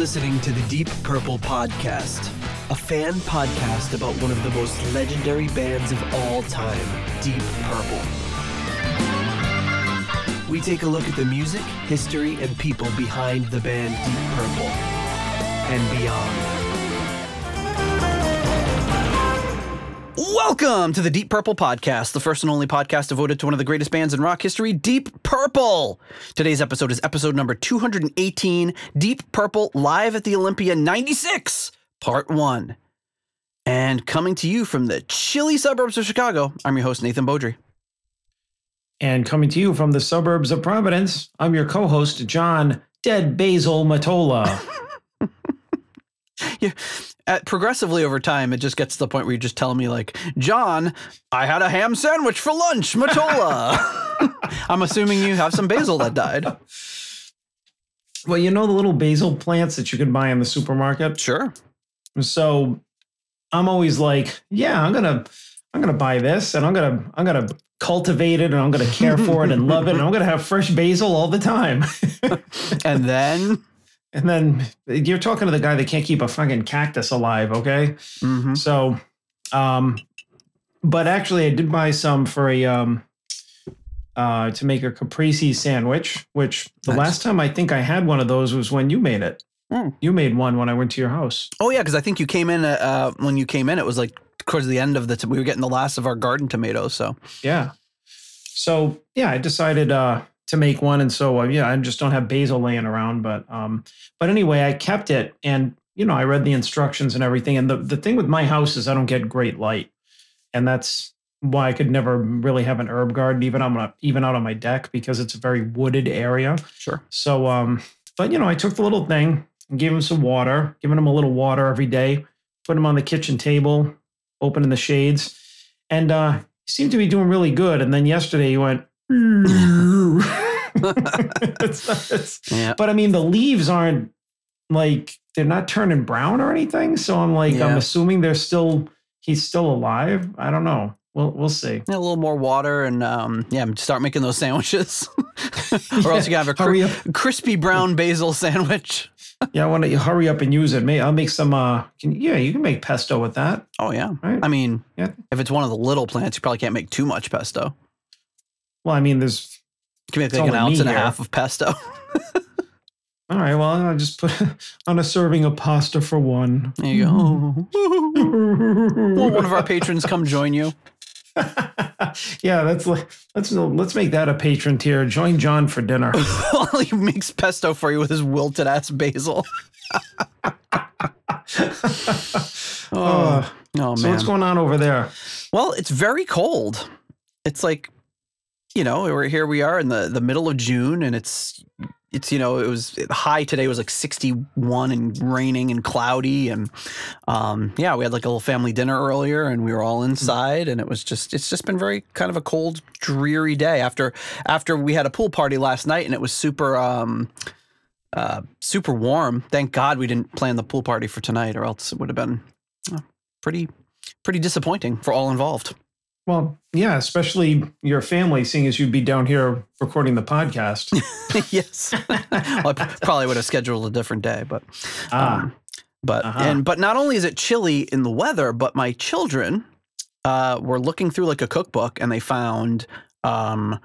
listening to the Deep Purple Podcast, a fan podcast about one of the most legendary bands of all time, Deep Purple. We take a look at the music, history, and people behind the band Deep Purple and beyond. Welcome to the Deep Purple Podcast, the first and only podcast devoted to one of the greatest bands in rock history, Deep Purple. Today's episode is episode number 218, Deep Purple Live at the Olympia 96, Part 1. And coming to you from the chilly suburbs of Chicago, I'm your host, Nathan Beaudry. And coming to you from the suburbs of Providence, I'm your co host, John Dead Basil Matola. yeah, at, progressively over time, it just gets to the point where you're just telling me, like, John, I had a ham sandwich for lunch, Matola. I'm assuming you have some basil that died. Well, you know the little basil plants that you can buy in the supermarket? Sure. So I'm always like, yeah, I'm gonna I'm gonna buy this and I'm gonna I'm gonna cultivate it and I'm gonna care for it and love it and I'm gonna have fresh basil all the time. and then and then you're talking to the guy that can't keep a fucking cactus alive, okay? Mm-hmm. So, um, but actually, I did buy some for a um, uh, to make a caprese sandwich. Which the nice. last time I think I had one of those was when you made it. Mm. You made one when I went to your house. Oh yeah, because I think you came in. Uh, uh, when you came in, it was like towards the end of the. T- we were getting the last of our garden tomatoes. So yeah. So yeah, I decided uh, to make one, and so uh, yeah, I just don't have basil laying around. But um, but anyway, I kept it, and you know, I read the instructions and everything. And the the thing with my house is I don't get great light, and that's why I could never really have an herb garden, even on my, even out on my deck, because it's a very wooded area. Sure. So um, but you know, I took the little thing and gave him some water, giving him a little water every day, put him on the kitchen table, opening the shades, and uh, he seemed to be doing really good. And then yesterday he went. it's, it's, yeah. But I mean, the leaves aren't like they're not turning brown or anything. So I'm like, yeah. I'm assuming they're still he's still alive. I don't know. We'll we'll see. Yeah, a little more water and um, yeah, start making those sandwiches, or else you can have a cr- crispy brown basil sandwich. yeah, I want to hurry up and use it. May I'll make some. Uh, can, yeah, you can make pesto with that. Oh yeah. Right? I mean, yeah. if it's one of the little plants, you probably can't make too much pesto. Well, I mean, there's can make like an ounce and a half of pesto. All right, well, I'll just put on a serving of pasta for one. There you go. Will one of our patrons come join you? yeah, that's like let's let's make that a patron tier. Join John for dinner. While he makes pesto for you with his wilted ass basil. oh, uh, oh, man. So what's going on over there? Well, it's very cold. It's like you know, we're here we are in the the middle of June and it's it's you know it was high today was like 61 and raining and cloudy and um, yeah we had like a little family dinner earlier and we were all mm. inside and it was just it's just been very kind of a cold dreary day after after we had a pool party last night and it was super um, uh, super warm thank god we didn't plan the pool party for tonight or else it would have been uh, pretty pretty disappointing for all involved well, yeah, especially your family, seeing as you'd be down here recording the podcast. yes, well, I probably would have scheduled a different day, but ah, um, but uh-huh. and but not only is it chilly in the weather, but my children uh, were looking through like a cookbook and they found um,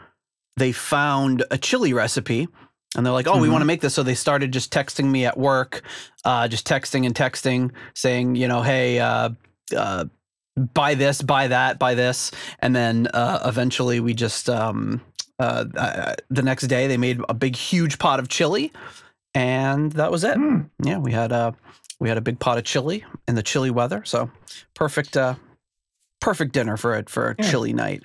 they found a chili recipe and they're like, "Oh, mm-hmm. we want to make this." So they started just texting me at work, uh, just texting and texting, saying, you know, "Hey, uh, uh, buy this, buy that, buy this, and then uh, eventually we just um, uh, uh, the next day they made a big huge pot of chili, and that was it. Mm. Yeah, we had a we had a big pot of chili in the chilly weather, so perfect uh, perfect dinner for it for a yeah. chilly night.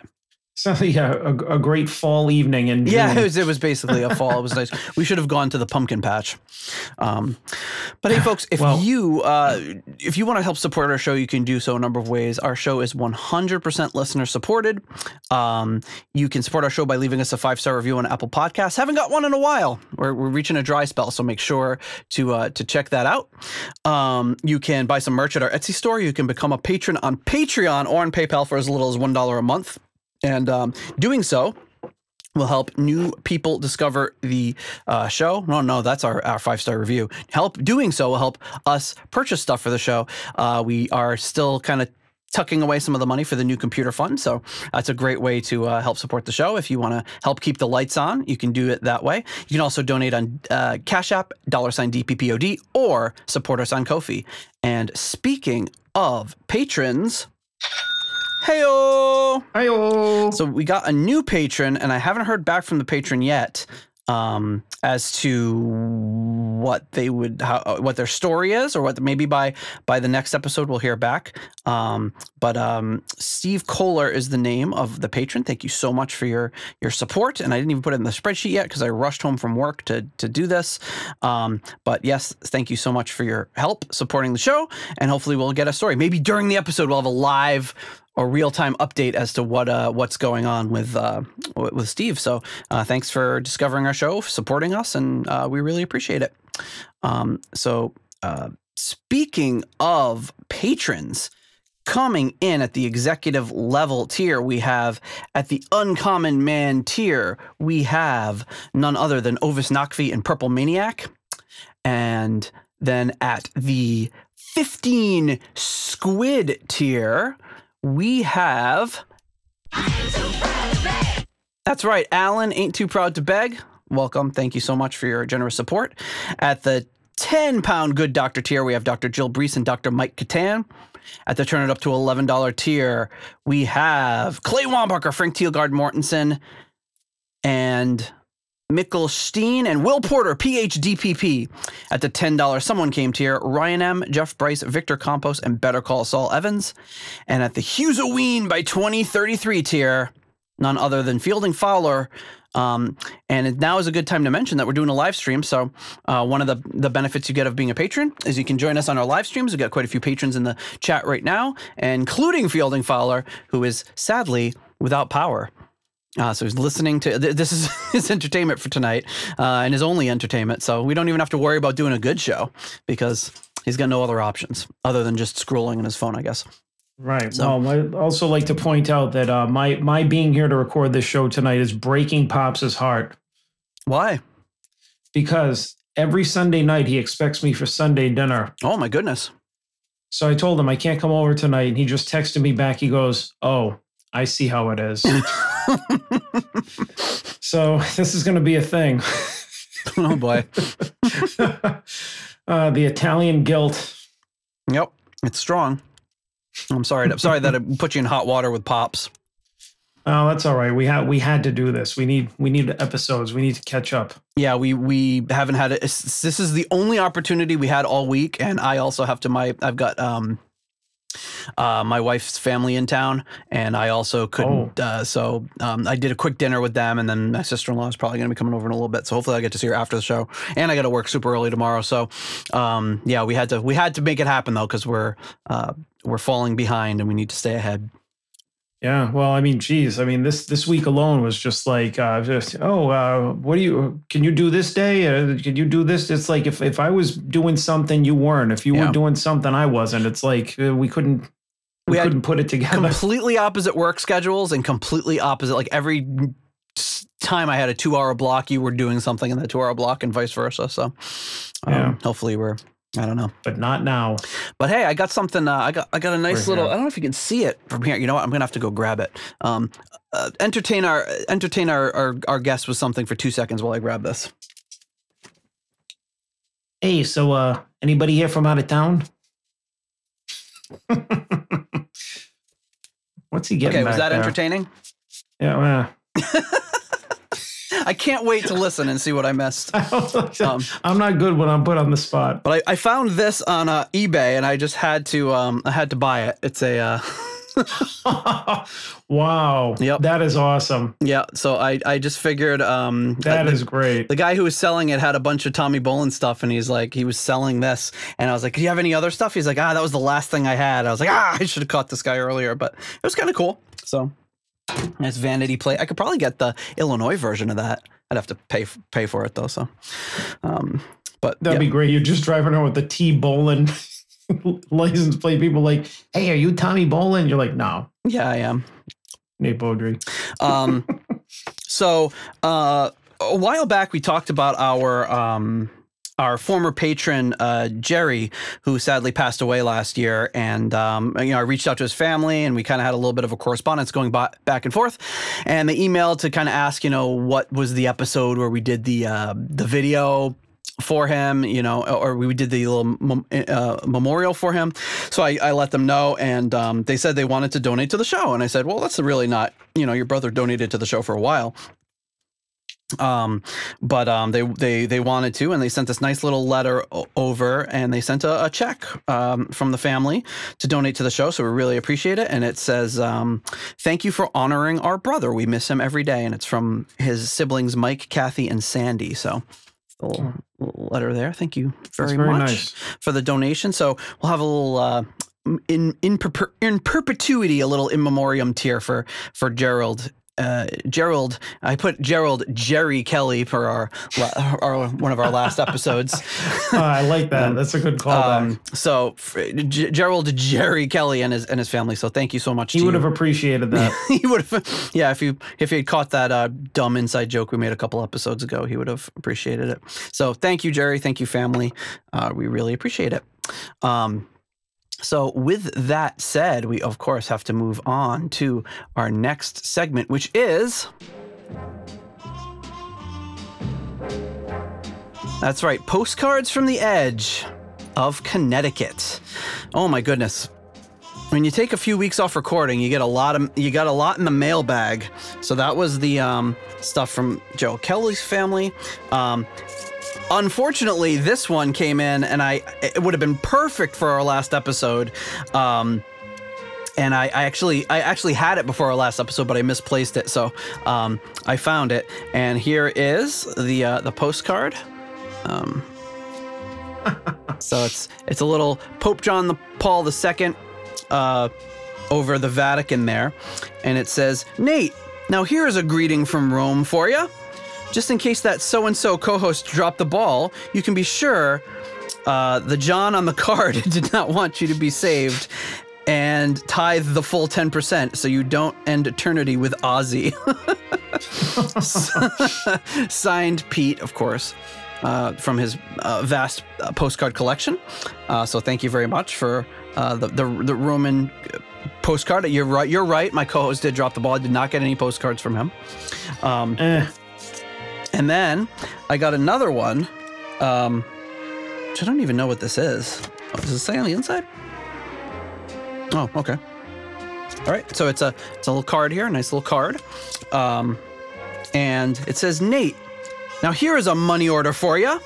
So yeah, a, a, great fall evening in June. Yeah, it was, it was basically a fall. It was nice. We should have gone to the pumpkin patch. Um, but hey, folks, if well, you uh, if you want to help support our show, you can do so a number of ways. Our show is 100% listener supported. Um, you can support our show by leaving us a five star review on Apple Podcasts. Haven't got one in a while. We're, we're reaching a dry spell, so make sure to uh, to check that out. Um, you can buy some merch at our Etsy store. You can become a patron on Patreon or on PayPal for as little as one dollar a month. And um, doing so will help new people discover the uh, show. No, no, that's our, our five star review. Help doing so will help us purchase stuff for the show. Uh, we are still kind of tucking away some of the money for the new computer fund. So that's a great way to uh, help support the show. If you want to help keep the lights on, you can do it that way. You can also donate on uh, Cash App, dollar sign DPPOD, or support us on Ko-fi. And speaking of patrons, Heyo! Heyo! So we got a new patron, and I haven't heard back from the patron yet um, as to what they would, how, uh, what their story is, or what maybe by by the next episode we'll hear back. Um, but um, Steve Kohler is the name of the patron. Thank you so much for your your support, and I didn't even put it in the spreadsheet yet because I rushed home from work to to do this. Um, but yes, thank you so much for your help supporting the show, and hopefully we'll get a story. Maybe during the episode we'll have a live a real time update as to what uh, what's going on with uh, with Steve. So uh, thanks for discovering our show, supporting us, and uh, we really appreciate it. Um, so uh, speaking of patrons. Coming in at the executive level tier, we have at the uncommon man tier, we have none other than Ovis Nakvi and Purple Maniac. And then at the 15 squid tier, we have. That's right. Alan ain't too proud to beg. Welcome. Thank you so much for your generous support. At the 10 pound good doctor tier, we have Dr. Jill Brees and Dr. Mike Catan. At the turn it up to $11 tier, we have Clay Wambarker, Frank Thielgard Mortensen, and Mikkel Steen, and Will Porter, PhDPP. At the $10 Someone Came tier, Ryan M., Jeff Bryce, Victor Campos, and Better Call Saul Evans. And at the Hughesoween by 2033 tier, none other than Fielding Fowler. Um, and now is a good time to mention that we're doing a live stream. So uh, one of the the benefits you get of being a patron is you can join us on our live streams. We've got quite a few patrons in the chat right now, including Fielding Fowler, who is sadly without power. Uh, so he's listening to th- this is his entertainment for tonight uh, and his only entertainment. So we don't even have to worry about doing a good show because he's got no other options other than just scrolling on his phone, I guess. Right. So, well, I also like to point out that uh, my my being here to record this show tonight is breaking Pops' heart. Why? Because every Sunday night he expects me for Sunday dinner. Oh my goodness! So I told him I can't come over tonight, and he just texted me back. He goes, "Oh, I see how it is." so this is going to be a thing. oh boy. uh, the Italian guilt. Yep, it's strong. I'm sorry. I'm sorry that I put you in hot water with pops. Oh, that's all right. We had we had to do this. We need we need episodes. We need to catch up. Yeah, we we haven't had it. This is the only opportunity we had all week, and I also have to my I've got um uh, my wife's family in town, and I also couldn't. Oh. Uh, so um, I did a quick dinner with them, and then my sister in law is probably going to be coming over in a little bit. So hopefully I get to see her after the show. And I got to work super early tomorrow. So um, yeah, we had to we had to make it happen though because we're uh, we're falling behind and we need to stay ahead. Yeah, well, I mean, geez, I mean, this this week alone was just like, uh, just oh, uh, what do you? Can you do this day? Uh, can you do this? It's like if if I was doing something, you weren't. If you yeah. were doing something, I wasn't. It's like uh, we couldn't we, we couldn't put it together. Completely opposite work schedules and completely opposite. Like every time I had a two hour block, you were doing something in the two hour block, and vice versa. So, um, yeah. hopefully, we're I don't know, but not now. But hey, I got something. Uh, I got I got a nice little. I don't know if you can see it from here. You know what? I'm gonna have to go grab it. Um, uh, entertain our entertain our, our our guests with something for two seconds while I grab this. Hey, so uh, anybody here from out of town? What's he getting? Okay, was that there? entertaining? Yeah. Well. I can't wait to listen and see what I missed. Um, I'm not good when I'm put on the spot. But I, I found this on uh, eBay and I just had to um, I had to buy it. It's a uh, wow. Yep. That is awesome. Yeah. So I, I just figured um that is great. The guy who was selling it had a bunch of Tommy Bolin stuff and he's like he was selling this and I was like, Do you have any other stuff? He's like, Ah, that was the last thing I had. I was like, Ah, I should have caught this guy earlier, but it was kind of cool. So it's vanity plate. I could probably get the Illinois version of that. I'd have to pay pay for it though. So, um, but that'd yeah. be great. You're just driving around with the T Bolin license plate. People like, hey, are you Tommy Bolin? You're like, no. Yeah, I am. Nate Beaudry. um, So uh, a while back, we talked about our. Um, our former patron uh, Jerry, who sadly passed away last year, and um, you know I reached out to his family, and we kind of had a little bit of a correspondence going back and forth, and they emailed to kind of ask, you know, what was the episode where we did the uh, the video for him, you know, or we did the little uh, memorial for him. So I, I, let them know, and um, they said they wanted to donate to the show, and I said, well, that's really not, you know, your brother donated to the show for a while. Um, but um, they they they wanted to, and they sent this nice little letter over, and they sent a, a check um, from the family to donate to the show. So we really appreciate it. And it says, um, "Thank you for honoring our brother. We miss him every day." And it's from his siblings, Mike, Kathy, and Sandy. So little, little letter there. Thank you very, very much nice. for the donation. So we'll have a little. Uh, in in per, in perpetuity, a little in memoriam tier for for Gerald uh, Gerald, I put Gerald Jerry Kelly for our, our one of our last episodes. oh, I like that. That's a good callback. Um, so G- Gerald Jerry Kelly and his and his family. So thank you so much. He would you. have appreciated that. he would have. Yeah, if you if he had caught that uh, dumb inside joke we made a couple episodes ago, he would have appreciated it. So thank you, Jerry. Thank you, family. Uh, we really appreciate it. Um, so, with that said, we of course have to move on to our next segment, which is. That's right, postcards from the edge of Connecticut. Oh my goodness. When you take a few weeks off recording, you get a lot of you got a lot in the mailbag. So that was the um, stuff from Joe Kelly's family. Um, Unfortunately, this one came in, and I it would have been perfect for our last episode. Um, and I, I, actually I actually had it before our last episode, but I misplaced it, so um, I found it. And here is the uh, the postcard. Um, so it's it's a little Pope John the Paul II uh, over the Vatican there, and it says, "Nate, now here is a greeting from Rome for you." Just in case that so and so co host dropped the ball, you can be sure uh, the John on the card did not want you to be saved and tithe the full 10% so you don't end eternity with Ozzy. Signed Pete, of course. Uh, from his uh, vast uh, postcard collection. Uh, so thank you very much for uh, the, the, the Roman postcard. You're right. You're right. My co-host did drop the ball. I did not get any postcards from him. Um, eh. And then I got another one, um, which I don't even know what this is. Oh, does it say on the inside? Oh, okay. All right, so it's a it's a little card here, a nice little card, um, and it says Nate. Now here is a money order for you.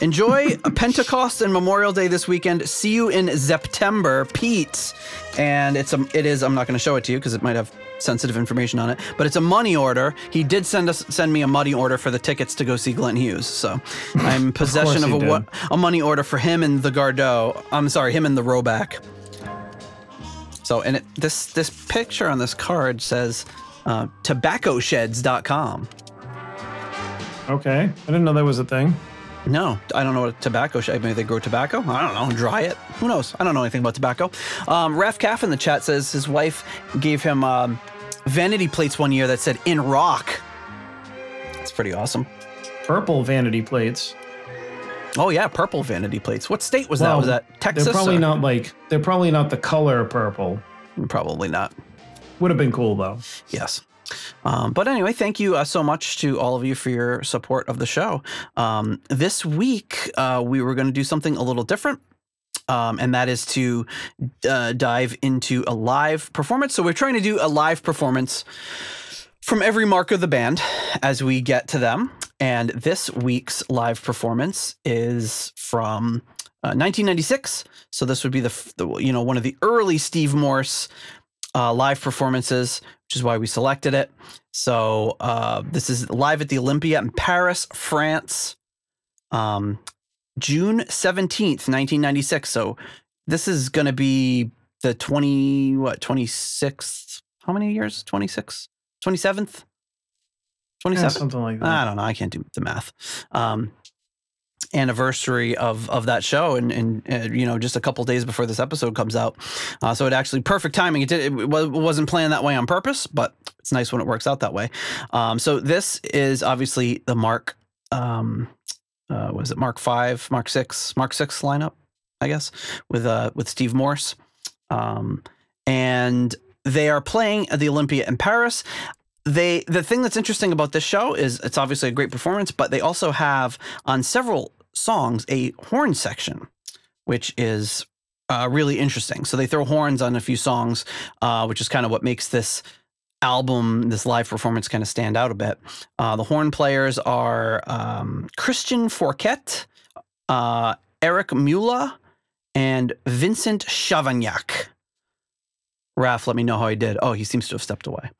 Enjoy Pentecost and Memorial Day this weekend. See you in September, Pete. And it's a it is. I'm not going to show it to you because it might have sensitive information on it, but it's a money order. He did send us send me a money order for the tickets to go see Glenn Hughes. So I'm in possession of, of a, a money order for him and the Gardeau. I'm sorry, him and the Roback. So and it, this this picture on this card says uh, tobaccosheds.com. Okay, I didn't know that was a thing. No, I don't know what tobacco. Maybe they grow tobacco. I don't know. Dry it. Who knows? I don't know anything about tobacco. Um, Raf Caff in the chat says his wife gave him um, vanity plates one year that said "in rock." It's pretty awesome. Purple vanity plates. Oh yeah, purple vanity plates. What state was well, that? Was that Texas? They're probably or? not like they're probably not the color purple. Probably not. Would have been cool though. Yes. Um, but anyway, thank you uh, so much to all of you for your support of the show. Um, this week, uh, we were going to do something a little different. Um, and that is to uh, dive into a live performance. So we're trying to do a live performance from every mark of the band as we get to them. And this week's live performance is from 1996. Uh, so this would be the, the, you know one of the early Steve Morse uh, live performances, which is why we selected it. So uh, this is live at the Olympia in Paris, France, um, June 17th, 1996. So this is going to be the 20, what, 26th? How many years? 26? 27th? 27? Yeah, something like that. I don't know. I can't do the math. Um, anniversary of of that show and and uh, you know just a couple days before this episode comes out. Uh, so it actually perfect timing. It did it wasn't planned that way on purpose but it's nice when it works out that way. Um, so this is obviously the mark um, uh, was it mark 5 mark 6 mark 6 lineup i guess with uh with steve morse. Um, and they are playing at the olympia in paris they the thing that's interesting about this show is it's obviously a great performance, but they also have on several songs a horn section, which is uh, really interesting. So they throw horns on a few songs, uh, which is kind of what makes this album, this live performance, kind of stand out a bit. Uh, the horn players are um, Christian Fourquet, uh, Eric Mula, and Vincent Chavagnac. Raph, let me know how he did. Oh, he seems to have stepped away.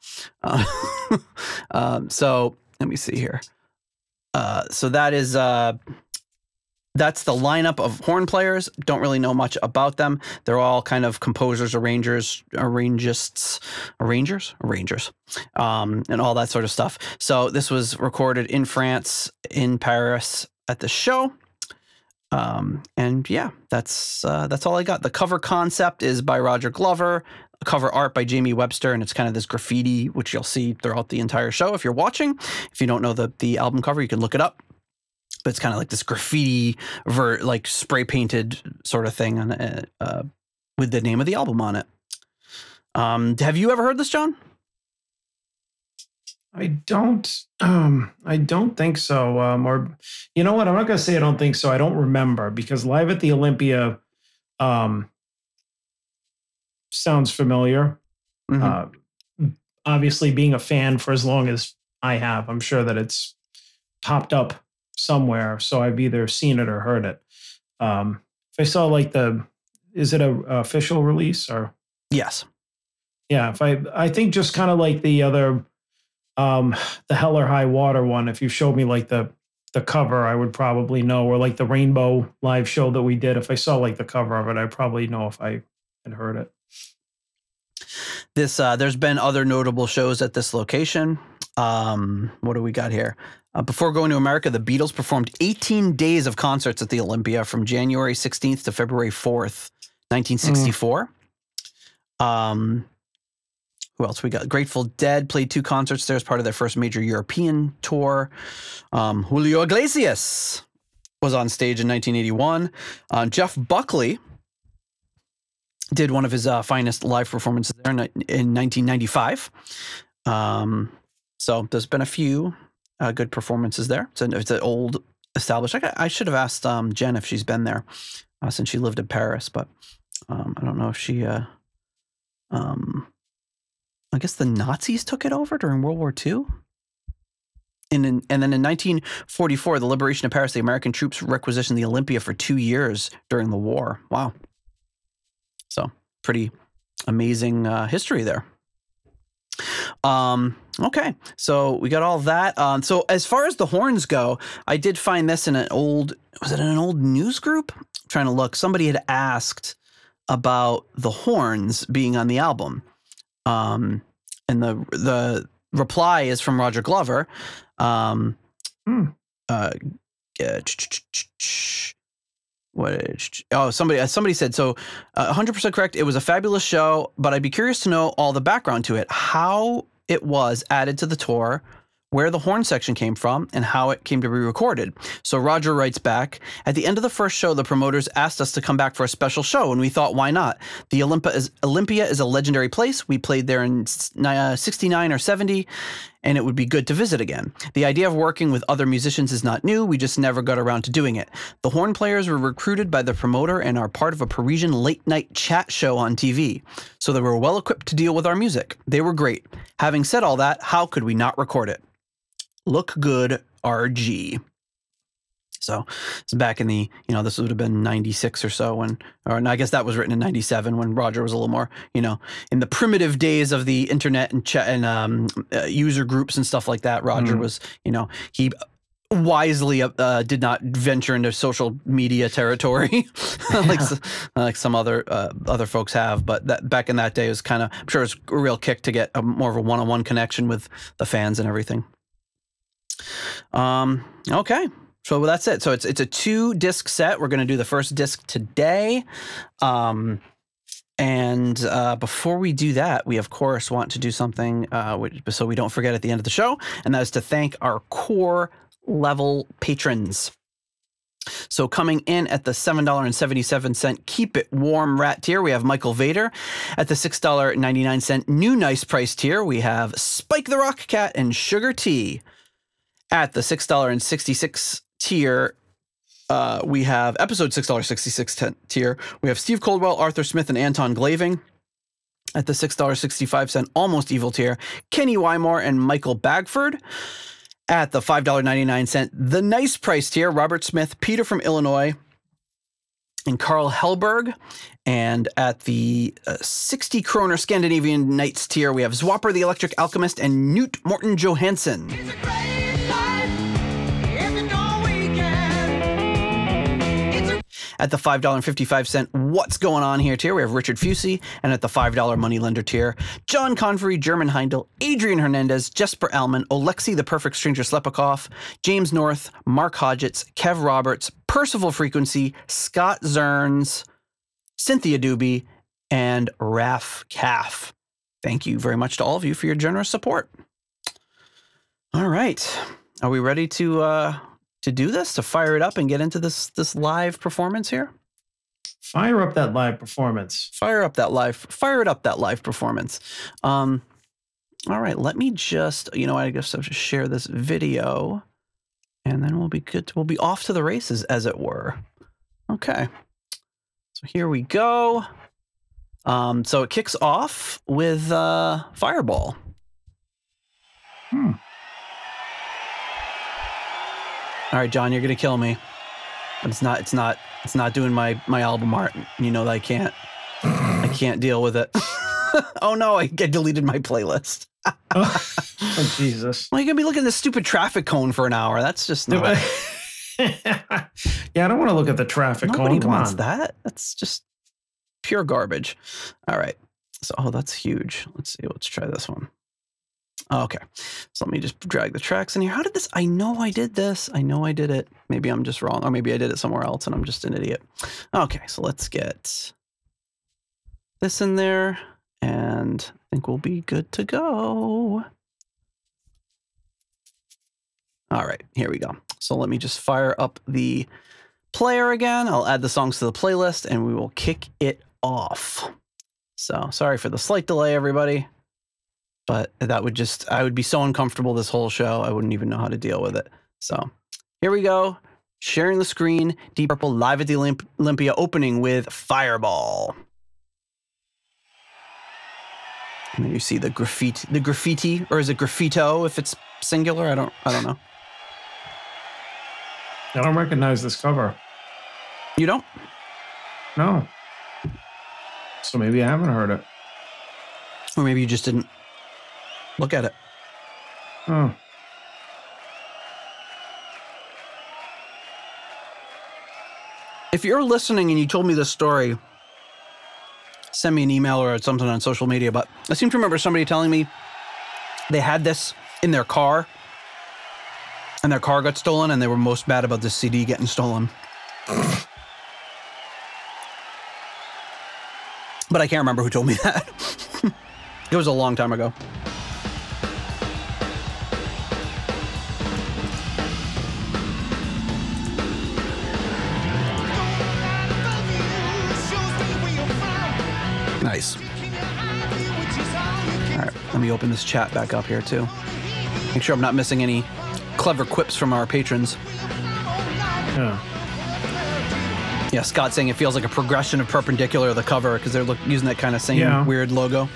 Uh, um, so let me see here. Uh, so that is uh, that's the lineup of horn players. Don't really know much about them. They're all kind of composers, arrangers, arrangists, arrangers, arrangers, um, and all that sort of stuff. So this was recorded in France, in Paris, at the show. Um, and yeah, that's uh, that's all I got. The cover concept is by Roger Glover. Cover art by Jamie Webster, and it's kind of this graffiti, which you'll see throughout the entire show if you're watching. If you don't know the the album cover, you can look it up but it's kind of like this graffiti, ver- like spray painted sort of thing on uh, uh, with the name of the album on it. Um, have you ever heard this, John? I don't. Um, I don't think so. Um, or, you know what? I'm not going to say I don't think so. I don't remember because live at the Olympia, um, sounds familiar. Mm-hmm. Uh, obviously, being a fan for as long as I have, I'm sure that it's popped up somewhere, so I've either seen it or heard it. Um, if I saw like the, is it a, a official release or? Yes. Yeah, if I, I think just kind of like the other, um, the Hell or High Water one. If you showed me like the the cover, I would probably know, or like the Rainbow live show that we did. If I saw like the cover of it, I'd probably know if I had heard it. This uh, there's been other notable shows at this location. Um, what do we got here? Uh, before going to America, the Beatles performed 18 days of concerts at the Olympia from January 16th to February 4th, 1964. Mm. Um, who else we got? Grateful Dead played two concerts there as part of their first major European tour. Um, Julio Iglesias was on stage in 1981. Uh, Jeff Buckley did one of his uh, finest live performances there in, in 1995. Um, so there's been a few uh, good performances there. It's, it's an old established. I, I should have asked um, Jen if she's been there uh, since she lived in Paris, but um, I don't know if she. Uh, um, I guess the Nazis took it over during World War II. In, in, and then in 1944, the liberation of Paris, the American troops requisitioned the Olympia for two years during the war. Wow. So, pretty amazing uh, history there. Um, okay, so we got all that. Um, so as far as the horns go, I did find this in an old was it in an old news group? I'm trying to look. Somebody had asked about the horns being on the album. Um, and the the reply is from Roger Glover. Um, mm. uh, what oh somebody somebody said so uh, 100% correct it was a fabulous show but i'd be curious to know all the background to it how it was added to the tour where the horn section came from and how it came to be recorded. So Roger writes back At the end of the first show, the promoters asked us to come back for a special show, and we thought, why not? The Olympia is, Olympia is a legendary place. We played there in uh, 69 or 70, and it would be good to visit again. The idea of working with other musicians is not new, we just never got around to doing it. The horn players were recruited by the promoter and are part of a Parisian late night chat show on TV, so they were well equipped to deal with our music. They were great. Having said all that, how could we not record it? Look Good RG. So it's back in the, you know, this would have been 96 or so when, or I guess that was written in 97 when Roger was a little more, you know, in the primitive days of the internet and chat and um, uh, user groups and stuff like that. Roger mm. was, you know, he wisely uh, did not venture into social media territory like like some other uh, other folks have but that back in that day was kind of I'm sure it was a real kick to get a, more of a one-on-one connection with the fans and everything um, okay. So that's it. So it's it's a two disc set. We're going to do the first disc today. Um, and uh, before we do that, we of course want to do something uh, which, so we don't forget at the end of the show, and that is to thank our core level patrons. So coming in at the $7.77 Keep It Warm Rat tier, we have Michael Vader. At the $6.99 New Nice Price tier, we have Spike the Rock Cat and Sugar Tea. At the $6.66 tier, uh, we have episode $6.66 tier. We have Steve Coldwell, Arthur Smith, and Anton Glaving. At the $6.65 Almost Evil tier, Kenny Wymore and Michael Bagford. At the $5.99 The Nice Price tier, Robert Smith, Peter from Illinois, and Carl Helberg. And at the uh, 60 kroner Scandinavian Knights tier, we have Zwapper the Electric Alchemist and Newt Morton Johansson. At the $5.55 What's Going On Here tier, we have Richard Fusey. And at the $5 Moneylender tier, John Convery, German Heindel, Adrian Hernandez, Jesper Alman, Alexi the Perfect Stranger Slepikoff, James North, Mark Hodgetts, Kev Roberts, Percival Frequency, Scott Zerns, Cynthia Doobie, and Raf Calf. Thank you very much to all of you for your generous support. All right. Are we ready to uh, to do this to fire it up and get into this this live performance here? Fire up that live performance. Fire up that live. Fire it up that live performance. Um, all right, let me just you know I guess I'll just share this video, and then we'll be good. To, we'll be off to the races, as it were. Okay, so here we go. Um, so it kicks off with uh, Fireball. Hmm. All right, John, you're gonna kill me. It's not. It's not. It's not doing my my album art. You know that I can't. I can't deal with it. oh no! I get deleted my playlist. oh, Jesus! Well, you're gonna be looking at this stupid traffic cone for an hour. That's just not. yeah, I don't want to look at the traffic Nobody cone. Wants on. that. That's just pure garbage. All right. So, oh, that's huge. Let's see. Let's try this one. Oh, okay. So let me just drag the tracks in here. How did this? I know I did this. I know I did it. Maybe I'm just wrong, or maybe I did it somewhere else and I'm just an idiot. Okay, so let's get this in there, and I think we'll be good to go. All right, here we go. So let me just fire up the player again. I'll add the songs to the playlist and we will kick it off. So sorry for the slight delay, everybody but that would just I would be so uncomfortable this whole show. I wouldn't even know how to deal with it. So here we go. Sharing the screen, Deep Purple live at the Olymp- Olympia opening with Fireball. And then you see the graffiti, the graffiti, or is it graffito if it's singular? I don't, I don't know. I don't recognize this cover. You don't? No. So maybe I haven't heard it. Or maybe you just didn't look at it. Oh. If you're listening and you told me this story, send me an email or something on social media. But I seem to remember somebody telling me they had this in their car and their car got stolen and they were most mad about the CD getting stolen. but I can't remember who told me that. it was a long time ago. Let me open this chat back up here too. Make sure I'm not missing any clever quips from our patrons. Yeah. Yeah, Scott saying it feels like a progression of Purpendicular the cover because they're look, using that kind of same Yeah. weird logo.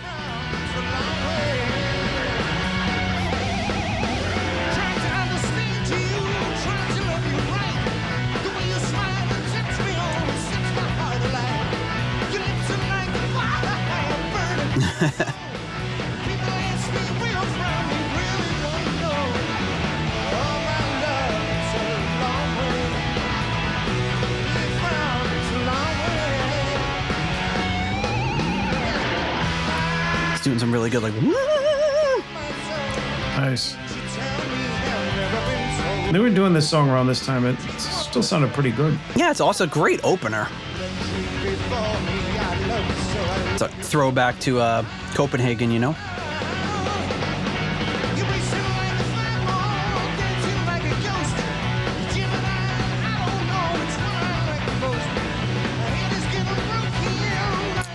Doing some really good like. Nice. They were doing this song around this time. It still sounded pretty good. Yeah, it's also a great opener. It's a throwback to uh, Copenhagen, you know?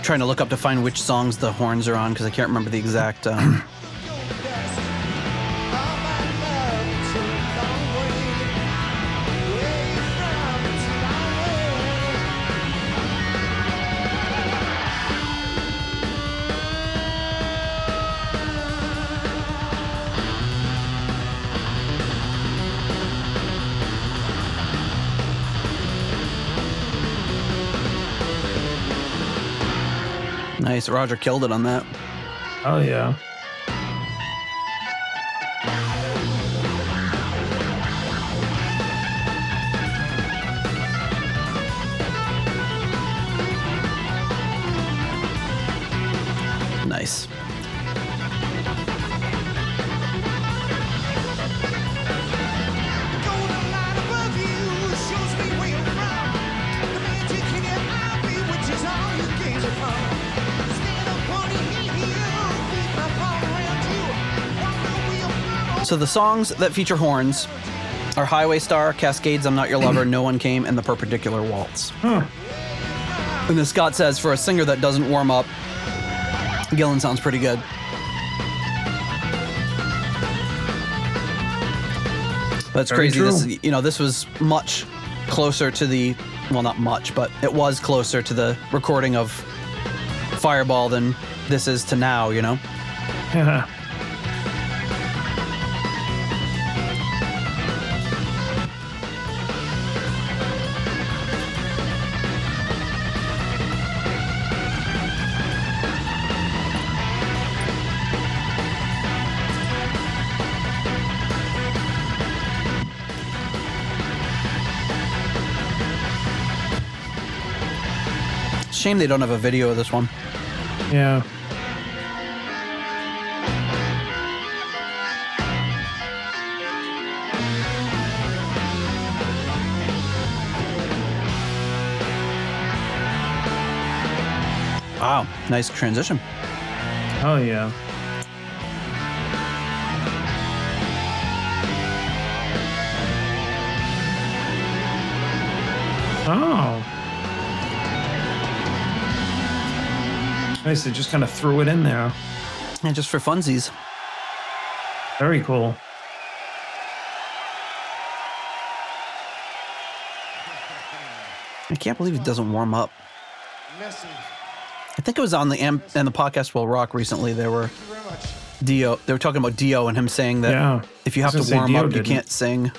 Trying to look up to find which songs the horns are on because I can't remember the exact. Um, Roger killed it on that. Oh, yeah. The songs that feature horns are Highway Star, Cascades, I'm Not Your Lover, No One Came, and The Purpendicular Waltz. Huh. And then Scott says, for a singer that doesn't warm up, Gillan sounds pretty good. That's Very crazy. true. This, you know, this was much closer to the, well, not much, but it was closer to the recording of Fireball than this is to now. You know. Yeah. Shame they don't have a video of this one. Yeah. Wow, nice transition. Oh, yeah. Oh. Nice. They just kind of threw it in there. And just for funsies. Very cool. I can't believe it doesn't warm up. I think it was on the and the podcast Will Rock recently. They were. Dio. They were talking about Dio and him saying that Yeah. if you have to warm up, you didn't. can't sing.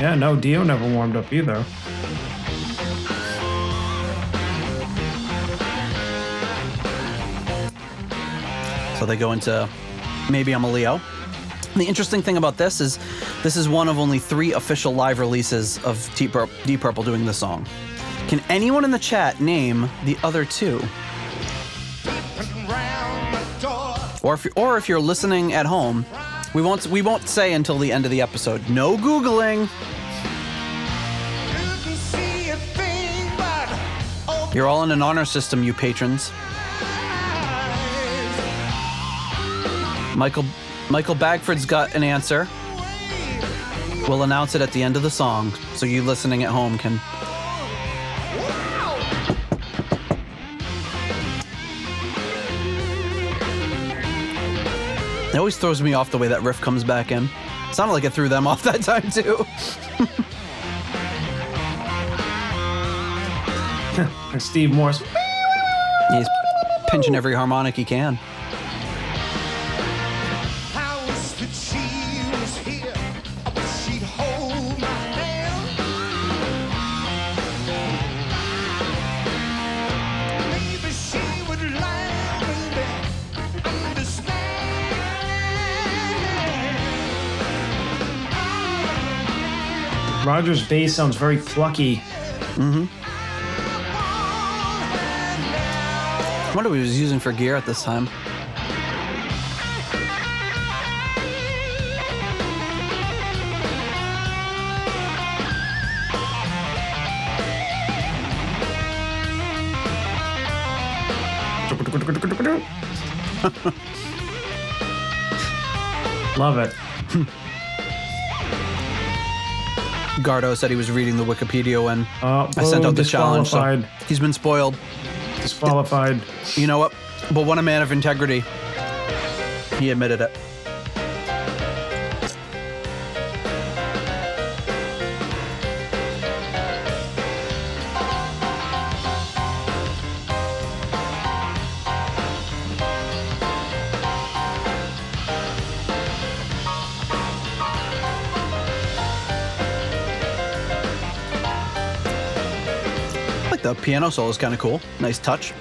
Yeah, no, Dio never warmed up either. They go into maybe I'm a Leo. The interesting thing about this is this is one of only three official live releases of Deep, Pur- Deep Purple doing the song. Can anyone in the chat name the other two? Round the door. Or if, or if you're listening at home, we won't we won't say until the end of the episode. No googling. Couldn't see a thing but open You're all in an honor system, you patrons. Michael Michael Bagford's got an answer. We'll announce it at the end of the song, so you listening at home can. It always throws me off the way that riff comes back in. Sounded like it threw them off that time too. And Steve Morse. He's pinching every harmonic he can. Rogers' bass sounds very plucky. Mm-hmm. I wonder what he was using for gear at this time. Love it. Gardo said he was reading the Wikipedia when Uh, I sent out the challenge. So he's been spoiled. Disqualified. You know what? But what a man of integrity, he admitted it. Piano solo is kind of cool. Nice touch.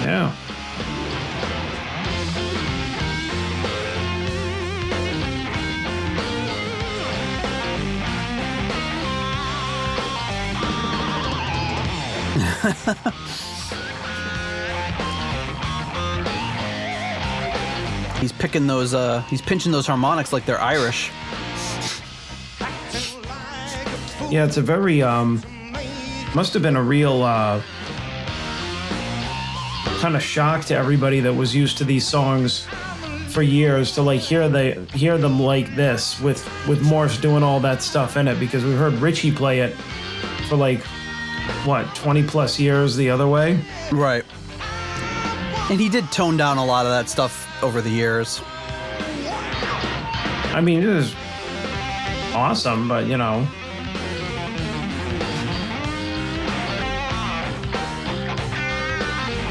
Yeah. He's picking those. uh He's pinching those harmonics like they're Irish. Yeah, it's a very um must have been a real uh kind of shock to everybody that was used to these songs for years to like hear they hear them like this with with Morse doing all that stuff in it because we've heard Ritchie play it for like what 20 plus years the other way. Right. And he did tone down a lot of that stuff over the years. I mean, it is awesome, but you know,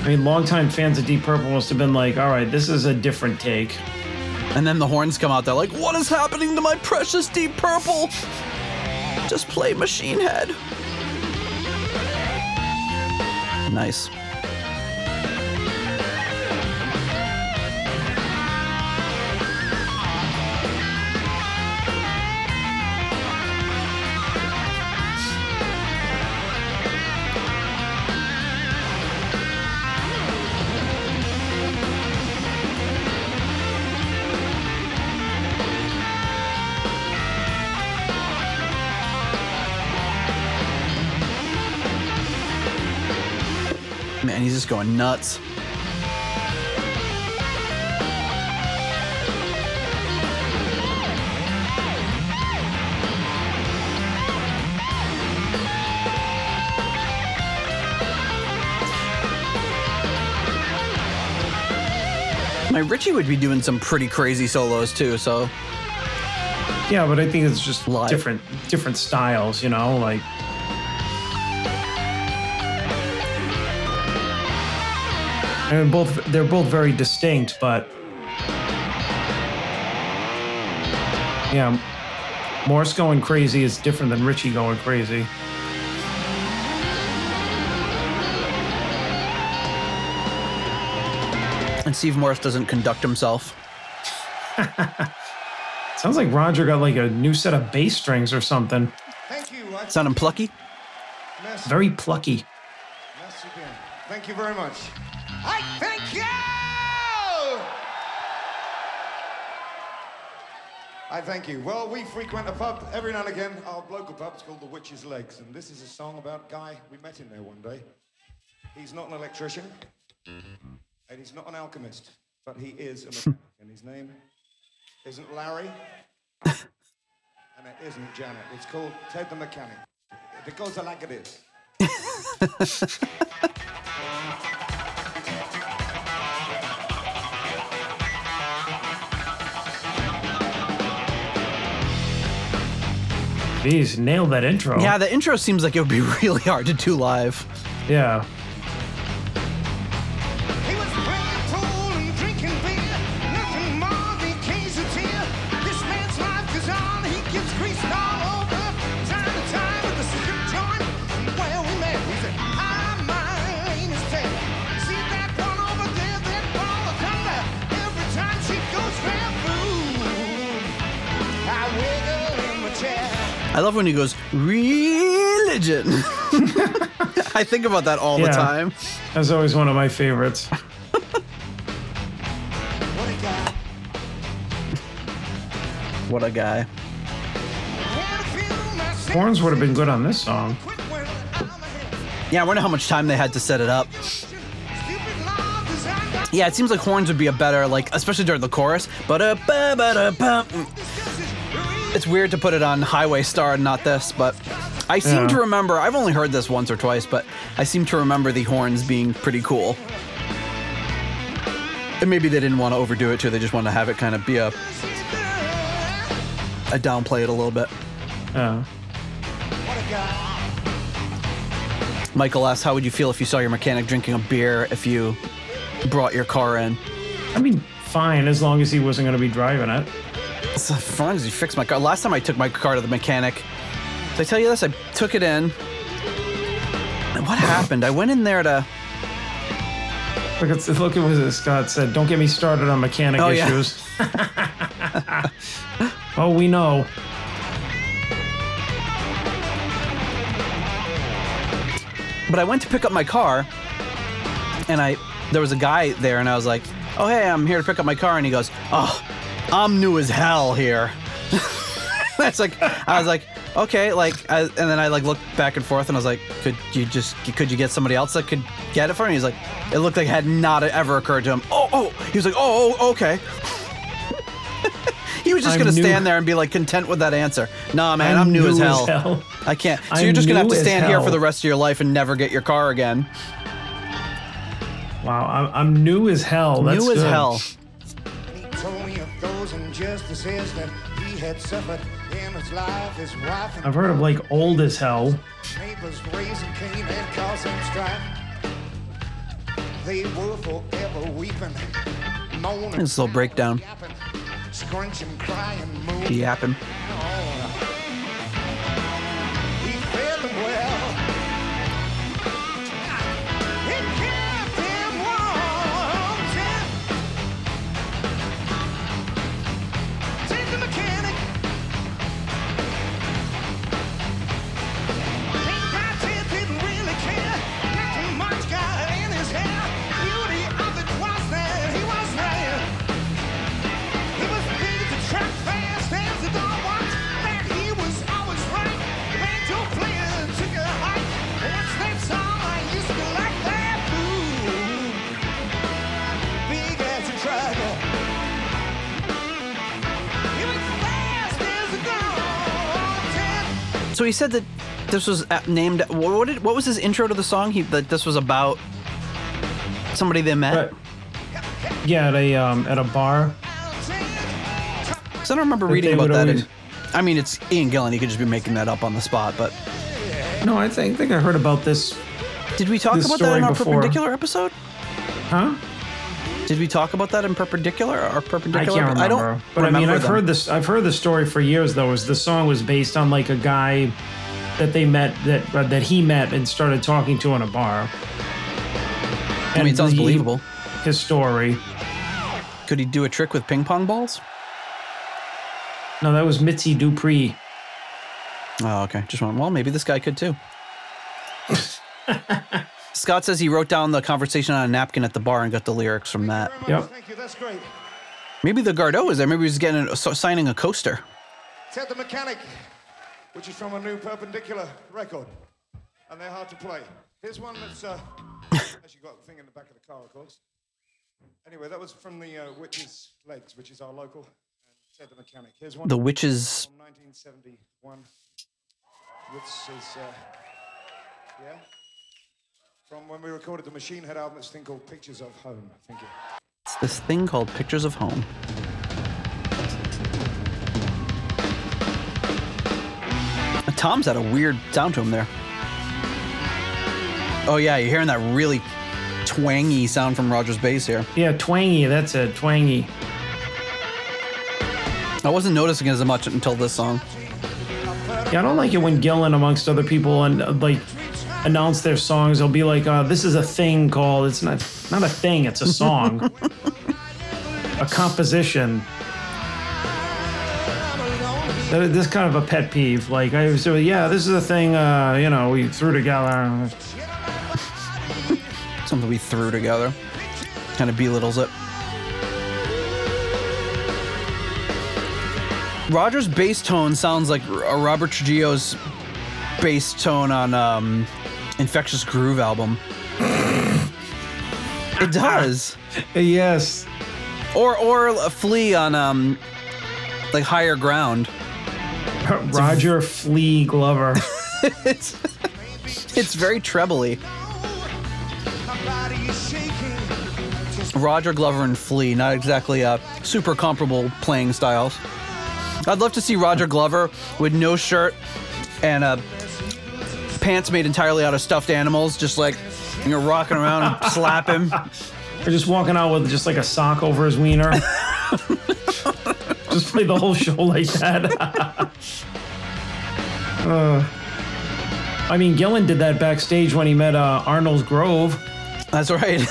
I mean, longtime fans of Deep Purple must have been like, all right, this is a different take. And then the horns come out. They're like, "What is happening to my precious Deep Purple? Just play Machine Head." Nice. Going nuts. My Ritchie would be doing some pretty crazy solos too, so Yeah, but I think it's just Live. different different styles, you know, like I mean, both they're both very distinct, but yeah, Morse going crazy is different than Ritchie going crazy. and Steve Morse doesn't conduct himself. Sounds like Roger got like a new set of bass strings or something. Thank you. I- Sounding plucky. Merci. Very plucky. Merci bien. Thank you very much. I thank you. Well, we frequent a pub every now and again, our local pub. It's called the Witch's Legs, and this is a song about a guy. We met in there one day. He's not an electrician, and he's not an alchemist, but he is a mechanic, and his name isn't Larry, and it isn't Janet. It's called Ted the Mechanic. It goes like it is. Jeez, nailed that intro. Yeah, the intro seems like it would be really hard to do live. Yeah. When he goes religion. I think about that all the time. That's always one of my favorites. What a guy. What a guy. Wanna feel myself Horns would have been good on this song. quick when I'm ahead. Yeah, I wonder how much time they had to set it up. Stupid law designed by Yeah, it seems like horns would be a better like, especially during the chorus. But it's weird to put it on Highway Star and not this. But I seem Yeah. to remember. I've only heard this once or twice, but I seem to remember the horns being pretty cool. And maybe they didn't want to overdo it too. They just wanted to have it kind of be a, a downplay it a little bit. Yeah. Michael asked, "How would you feel if you saw your mechanic drinking a beer if you brought your car in?" I mean, fine as long as he wasn't going to be driving it. So as long as you fix my car. Last time I took my car to the mechanic, did I tell you this? I took it in. And what happened? I went in there to. Look at look at what Scott said. Don't get me started on mechanic Oh, yeah. issues. oh, we know. But I went to pick up my car, and I there was a guy there, and I was like, "Oh hey, I'm here to pick up my car," and he goes, "Oh, I'm new as hell here." That's like I was like, okay, like, I, and then I like looked back and forth, and I was like, could you just could you get somebody else that could get it for me? He's like, it looked like it had not ever occurred to him. Oh, oh, he was like, oh, oh okay. he was just I'm gonna new- stand there and be like content with that answer. Nah, man, I'm, new, as, hell. I can't. So I'm you're just gonna have to stand here for the rest of your life and never get your car again. Wow, I'm, I'm new as hell. That's new as good. hell. He told me of those injustices that he had suffered in his life. His wife I've heard of like old as hell. neighbors raising Cain and causing strife. They were forever weeping, moaning, This little breakdown. yapping, scrunching, crying, moving. Yapping. Oh. He fed well. He said that this was uh, named. What what did? What was his intro to the song? He that this was about somebody they met. But yeah, at a um, at a bar. Because I don't remember reading about that. always- in, I mean, it's Ian Gillan. He could just be making that up on the spot. But No, I think, I think I heard about this. did we talk about that in our before. Purpendicular episode? Huh? Did we talk about that in perpendicular or perpendicular? I can't remember. I don't. but I mean, I've them. heard this. I've heard the story for years. Though, is the song was based on like a guy that they met that uh, that he met and started talking to in a bar. I mean, it sounds believable. His story. Could he do a trick with ping pong balls? No, that was Mitzi Dupree. Oh, okay. Just one. Well, maybe this guy could too. Scott says he wrote down the conversation on a napkin at the bar and got the lyrics from that. Very much. Yep. Thank you. That's great. Maybe the Gardeau is there. Maybe he's getting a, so- signing a coaster. Ted the Mechanic, which is from a new Purpendicular record, and they're hard to play. Here's one that's uh, actually got a thing in the back of the car, of course. Anyway, that was from the uh, Witch's Legs, which is our local, and Ted the Mechanic. Here's one The witches. from 1971, which is uh, yeah, from when we recorded the Machine Head album. This thing called Pictures of Home. Thank you. It's this thing called Pictures of Home. Tom's had a weird sound to him there. Oh yeah, you're hearing that really twangy sound from Roger's bass here. Yeah, twangy. That's it. Twangy. I wasn't noticing it as much until this song. Yeah, I don't like it when Gillan, amongst other people, and uh, like announce their songs. They'll be like, uh, "This is a thing called." It's not not a thing. It's a song, a composition. That- This is kind of a pet peeve. Like I was, yeah, this is a thing. Uh, you know, we threw together. Something we threw together. Kind of belittles it. Roger's bass tone sounds like a Robert Trujillo's bass tone on um, Infectious Groove album. It does. yes. Or or a flea on um like higher ground. Roger Flea Glover. it's it's very trebly. My body is shaking. Roger Glover and Flea, not exactly uh, super comparable playing styles. I'd love to see Roger Glover with no shirt and uh, pants made entirely out of stuffed animals, just like you know, rocking around and slap him. Or just walking out with just like a sock over his wiener. just play the whole show like that. Uh, I mean, Gillan did that backstage when he met uh, Arnold Grove. That's right.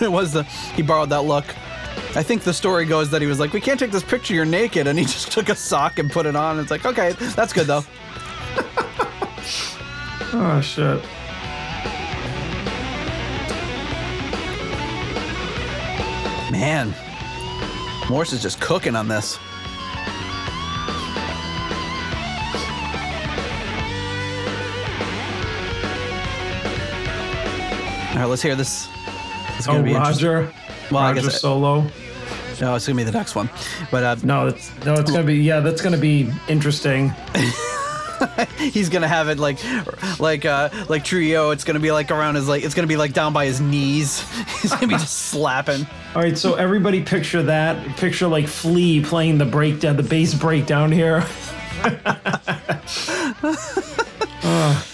it was the he borrowed that look. I think the story goes that he was like, "We can't take this picture. You're naked," and he just took a sock and put it on. It's like, okay, that's good though. Oh shit. Man, Morse is just cooking on this. All right, let's hear this. It's Oh, gonna be interesting. Roger. Well, I Roger Solo. No, it's gonna be the next one. But uh, No, it's no, it's gonna be yeah, that's gonna be interesting. he's gonna have it like, like, uh, like Trio. It's gonna be like around his like. It's gonna be like down by his knees. he's gonna be just slapping. All right, so everybody picture that. Picture like Flea playing the breakdown, the bass breakdown here. And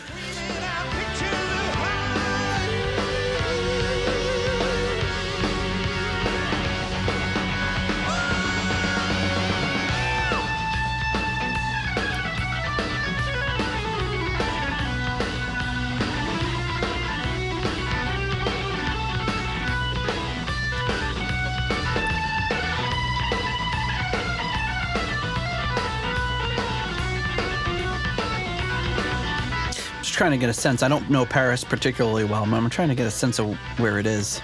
trying to get a sense. I don't know Paris particularly well. but I'm trying to get a sense of where it is.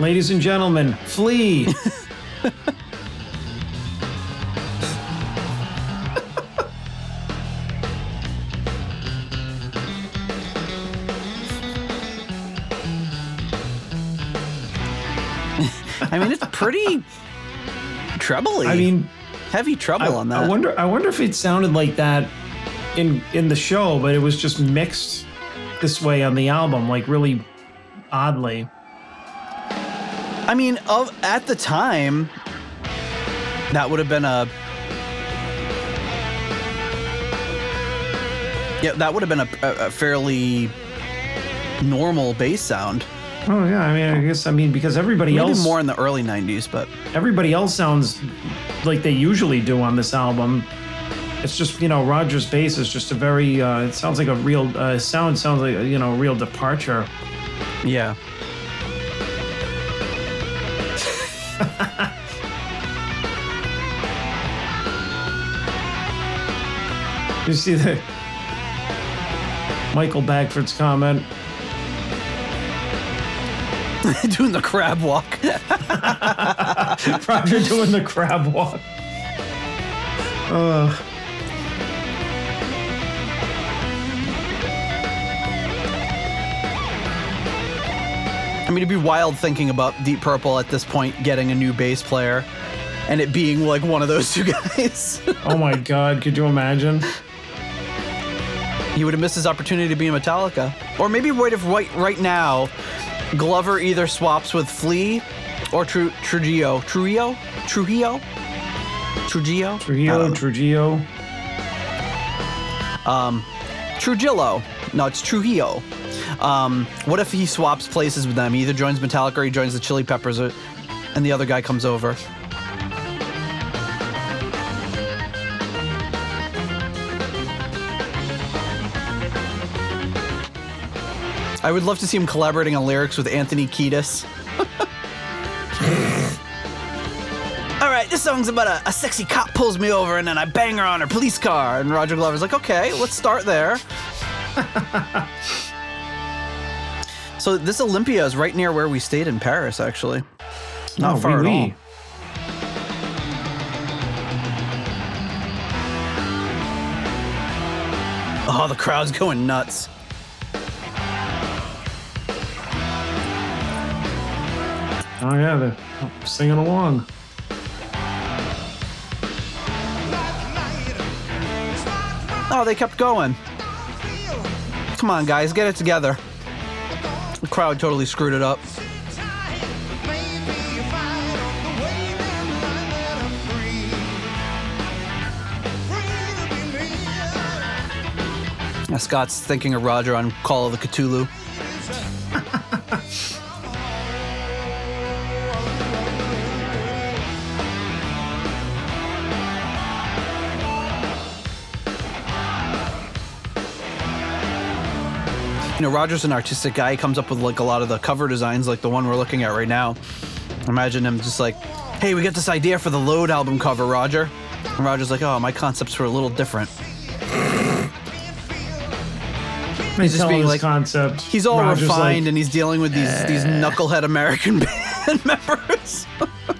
Ladies and gentlemen, Flea. pretty trebly. I mean, heavy treble I, on that. I wonder. I wonder if it sounded like that in in the show, but it was just mixed this way on the album, like really oddly. I mean, of at the time, that would have been a yeah, that would have been a, a fairly normal bass sound. Oh yeah, I mean, I guess I mean because everybody Maybe else more in the early '90s, but everybody else sounds like they usually do on this album. It's just you know Roger's bass is just a very. Uh, it sounds like a real uh, sound. Sounds like you know a real departure. yeah. You see the Michael Bagford's comment. Doing the crab walk. Roger doing the crab walk. Uh, I mean, it'd be wild thinking about Deep Purple at this point getting a new bass player and it being like one of those two guys. oh my God! Could you imagine? he would have missed his opportunity to be in Metallica. Or maybe what if right, right now, Glover either swaps with Flea or Tru- Trujillo. Trujillo? Trujillo? Trujillo? Trujillo. Trujillo. Trujillo. No, it's Trujillo. Um, what if he swaps places with them? He either joins Metallica or he joins the Chili Peppers, or, and the other guy comes over. I would love to see him collaborating on lyrics with Anthony Kiedis. All right, this song's about a, a sexy cop pulls me over and then I bang her on her police car. And Roger Glover's like, okay, let's start there. So this Olympia is right near where we stayed in Paris, actually. Not Oh, far oui, at all. oui. Oh, the crowd's going nuts. Oh yeah, they're singing along. Oh, they kept going. Come on, guys, get it together. The crowd totally screwed it up. Now Scott's thinking of Roger on Call of the Cthulhu. You know, Roger's an artistic guy. He comes up with like a lot of the cover designs, like the one we're looking at right now. Imagine him just like, hey, we got this idea for the Load album cover, Roger. And Roger's like, oh, my concepts were a little different. He's just being like- concept. He's all Roger's refined like, and he's dealing with these these eh. knucklehead American band members.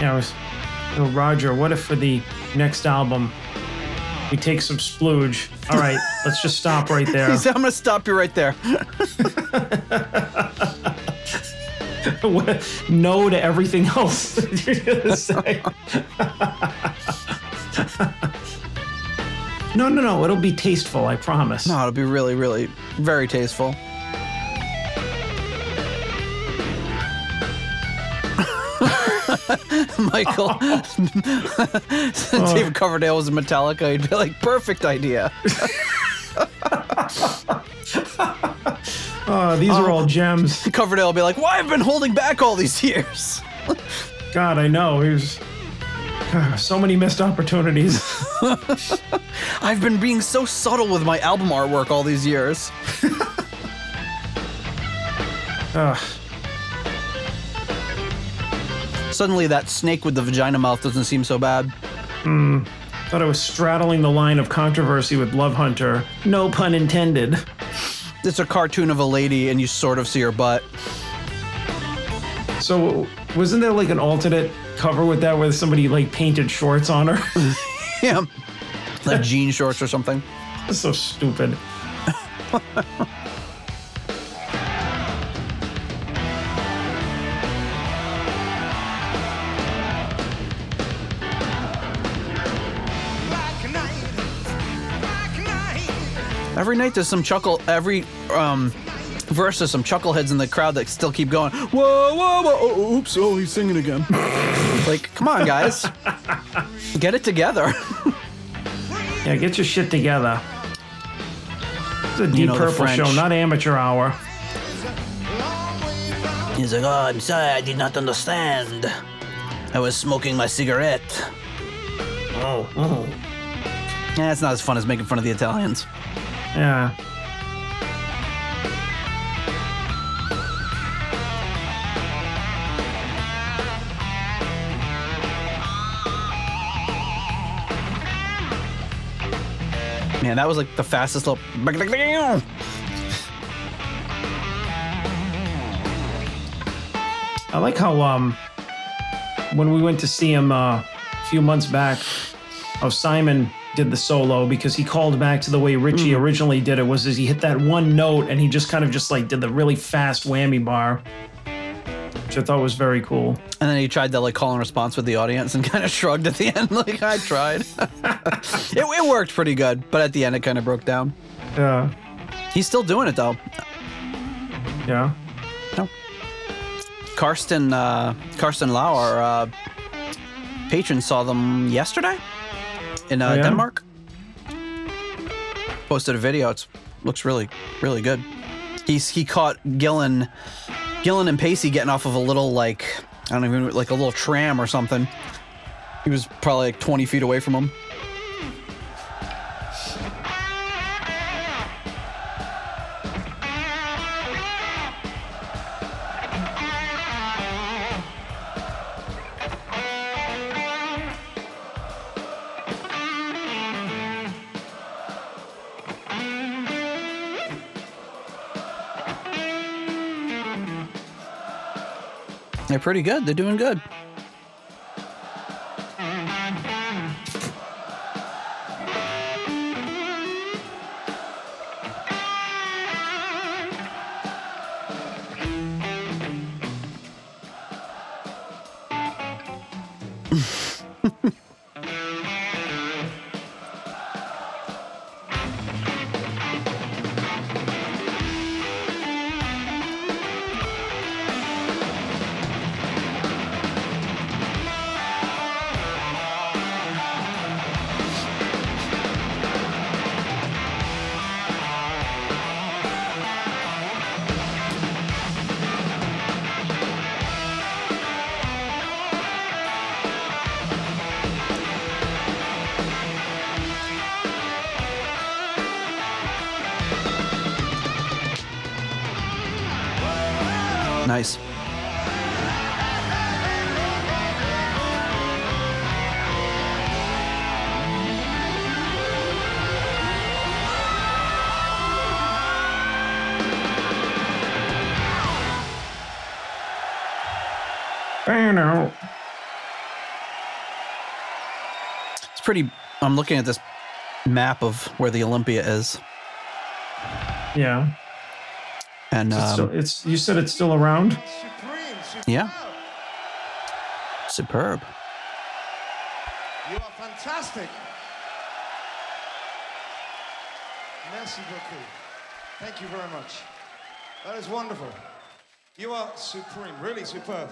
Yeah, I was, oh, Roger, what if for the next album we take some splooge? All right, let's just stop right there. He said, I'm gonna stop you right there. no to everything else that you're gonna say. no, no, no. It'll be tasteful. I promise. No, it'll be really, really very tasteful. Michael, Since David oh. Coverdale was in Metallica. He'd be like, perfect idea. Oh, these are all um, gems. Coverdale will be like, why have I been holding back all these years? God, I know. There's ah, so many missed opportunities. I've been being so subtle with my album artwork all these years. Ugh. Ah. Suddenly, that snake with the vagina mouth doesn't seem so bad. Hmm. Thought I was straddling the line of controversy with Love Hunter. No pun intended. It's a cartoon of a lady, and you sort of see her butt. So, wasn't there like an alternate cover with that where somebody like painted shorts on her? Yeah, like jean shorts or something. That's so stupid. Every night there's some chuckle. Every um, verse there's some chuckleheads in the crowd that still keep going. Whoa, whoa, whoa! Oh, oops! Oh, he's singing again. like, come on, guys, get it together. Yeah, get your shit together. It's a Deep know Purple show, not amateur hour. He's like, oh, I'm sorry, I did not understand. I was smoking my cigarette. Oh, oh. Yeah, it's not as fun as making fun of the Italians. Yeah. Man, that was like the fastest little. I like how um when we went to see him uh, a few months back, how Simon did the solo because he called back to the way Ritchie Hmm. originally did it was is he hit that one note and he just kind of just like did the really fast whammy bar, which I thought was very cool. And then he tried to like call and response with the audience and kind of shrugged at the end, like I tried. it, it worked pretty good, but at the end it kind of broke down. Yeah, He's still doing it though. yeah. No. Karsten uh, Karsten Lau, our uh, patron, saw them yesterday in uh, Oh. Denmark. Posted a video. It looks really really good. He's he caught Gillan, Gillan and Pacey getting off of a little like I don't even like a little tram or something. He was probably like 20 feet away from him. Pretty good. They're doing good. I'm looking at this map of where the Olympia is, Yeah. and It's, still, um, it's you said it's still around. Yeah. superb. You are fantastic. Merci beaucoup. Thank you very much. That is wonderful. You are supreme, really superb.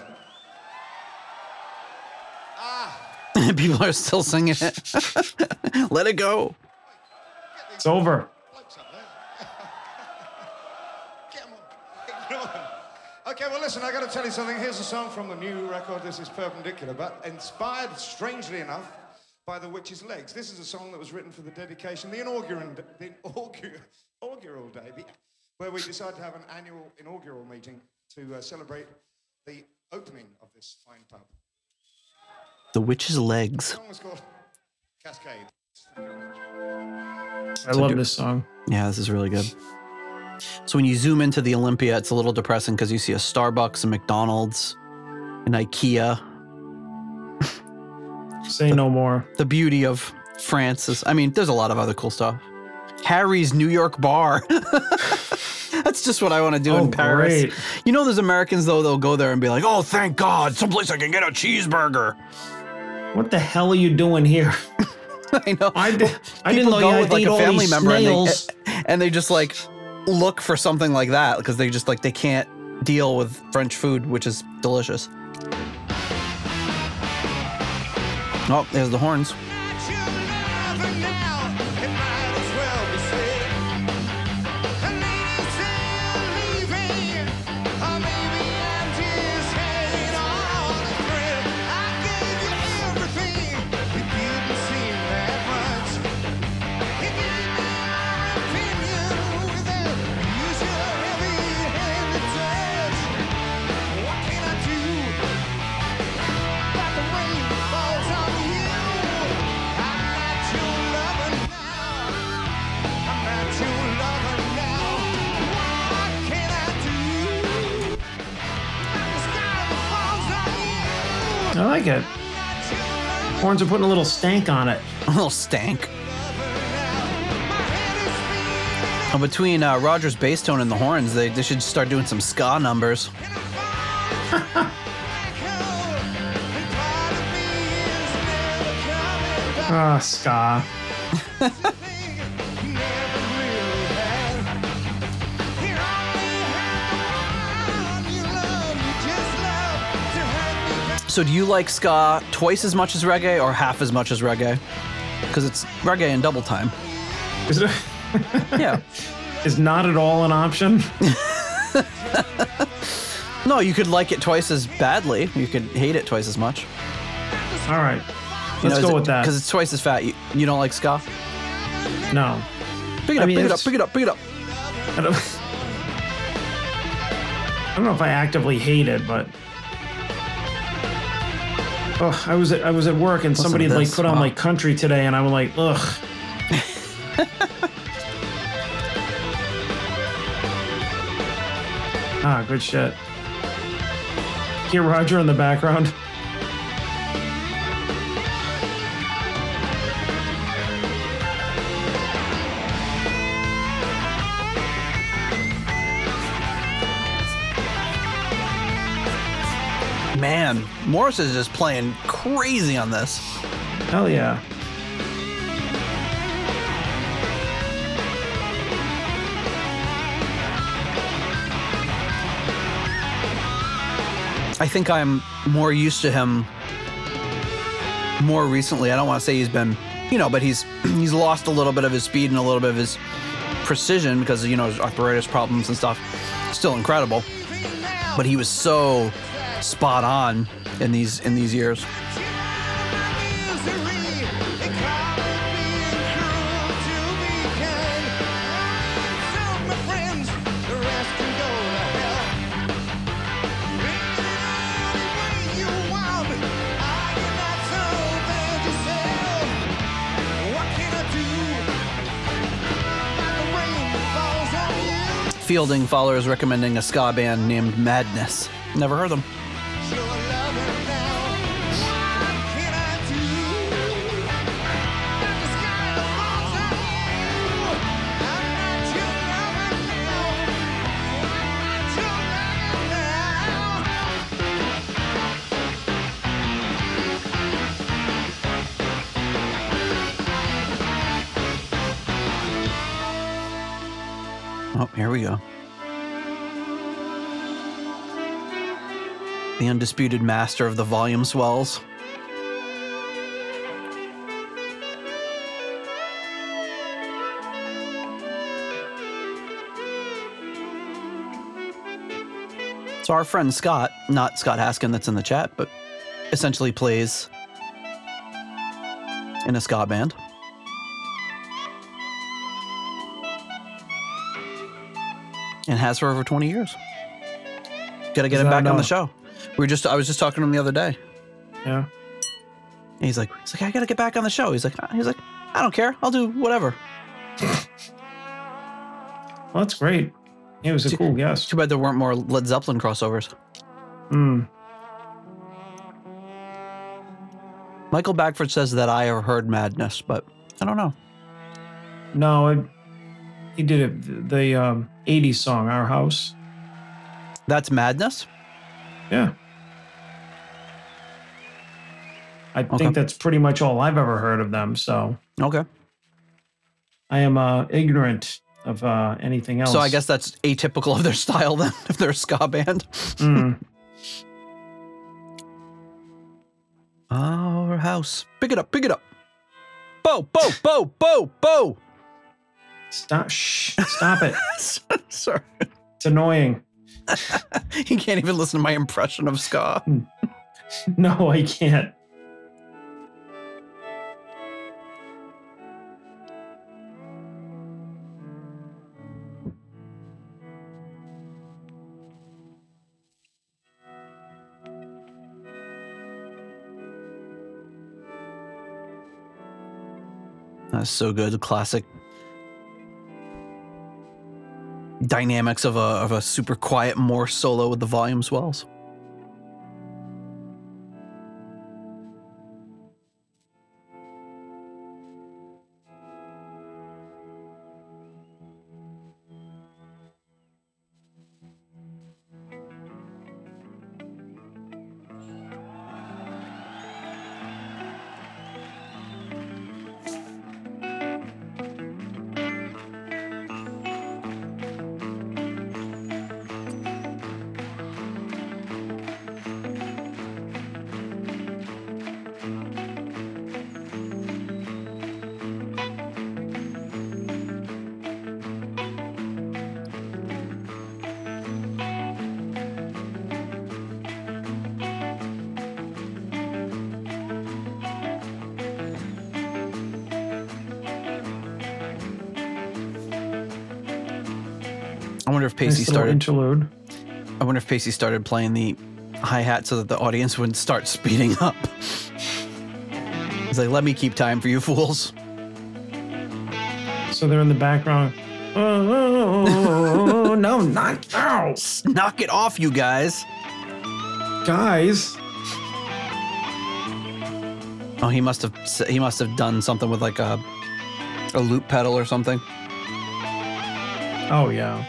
People are still singing it. Let it go. It's over. blokes up there. Get 'em on. Ignore them. Okay, well, listen, I got to tell you something. Here's a song from the new record. This is Purpendicular, but inspired, strangely enough, by The Witch's Legs. This is a song that was written for the dedication, the inaugural, the inaugural, inaugural day, where we decided to have an annual inaugural meeting to uh, celebrate the opening of this fine pub. The witch's legs. The song was called Cascade. I love this song. Yeah, this is really good. So when you zoom into the Olympia, it's a little depressing because you see a Starbucks, a McDonald's, an IKEA. Say no more. The beauty of France is, I mean, there's a lot of other cool stuff. Harry's New York Bar. That's just what I want to do Oh, in Paris. great. You know, there's Americans though, they'll go there and be like, oh, thank God, someplace I can get a cheeseburger. What the hell are you doing here? I know. I, didn't know you had with like a all family these member and they, and they just like look for something like that because they just like they can't deal with French food, which is delicious. Oh, there's the horns. Horns are putting a little stank on it. A little stank. now. My head is spinning Oh, between uh, Roger's bass tone and the horns, they, they should start doing some ska numbers. I'm falling So, do you like ska twice as much as reggae or half as much as reggae? Because it's reggae in double time. Is, it, Yeah. is not at all an option. No, you could like it twice as badly. You could hate it twice as much. All right. Let's go with that. Because it's twice as fat. You, you don't like ska? No. Pick it I up, mean, pick it up, pick it up, pick it up. I don't, I don't know if I actively hate it, but oh, I was at, I was at work and somebody to like this. put on Wow. like country today, and I'm like, ugh. ah, good shit. Hear Roger in the background. Morse is just playing crazy on this. Hell yeah. I think I'm more used to him more recently. I don't want to say he's been, you know, but he's he's lost a little bit of his speed and a little bit of his precision because you know his arthritis problems and stuff. Still incredible, but he was so spot on in these in these years. Fielding followers recommending a ska band named Madness. Never heard them. Undisputed master of the volume swells. So our friend Scott, not Scott Haskin that's in the chat, but essentially plays in a ska band. and has for over 20 years. Got to get Is him back on the show. We were just I was just talking to him the other day. Yeah. And he's like, he's like, I got to get back on the show. He's like, he's like, I don't care. I'll do whatever. Well, that's great. He was a cool guest. Too bad there weren't more Led Zeppelin crossovers. Hmm. Michael Backford says that I have heard Madness, but I don't know. No, it, he did it. The um, '80s song, "Our House." That's Madness. Yeah. I Okay. think that's pretty much all I've ever heard of them. So Okay. I am uh, ignorant of uh, anything else. So I guess that's atypical of their style then, if they're a ska band. Mm. Our house. Pick it up, pick it up. Bo, bo, bo, bo, bo. Stop! Shh! Stop it! Sorry. It's annoying. He can't even listen to my impression of ska. No, I can't. That's so good. Classic dynamics of a of a super quiet Morse solo with the volume swells. Started. interlude. I wonder if Pacey started playing the hi hat so that the audience wouldn't start speeding up. He's like, "Let me keep time for you fools." So they're in the background. Oh, no, not now. Knock it off, you guys. Guys. Oh, he must have he must have done something with like a a loop pedal or something. Oh yeah.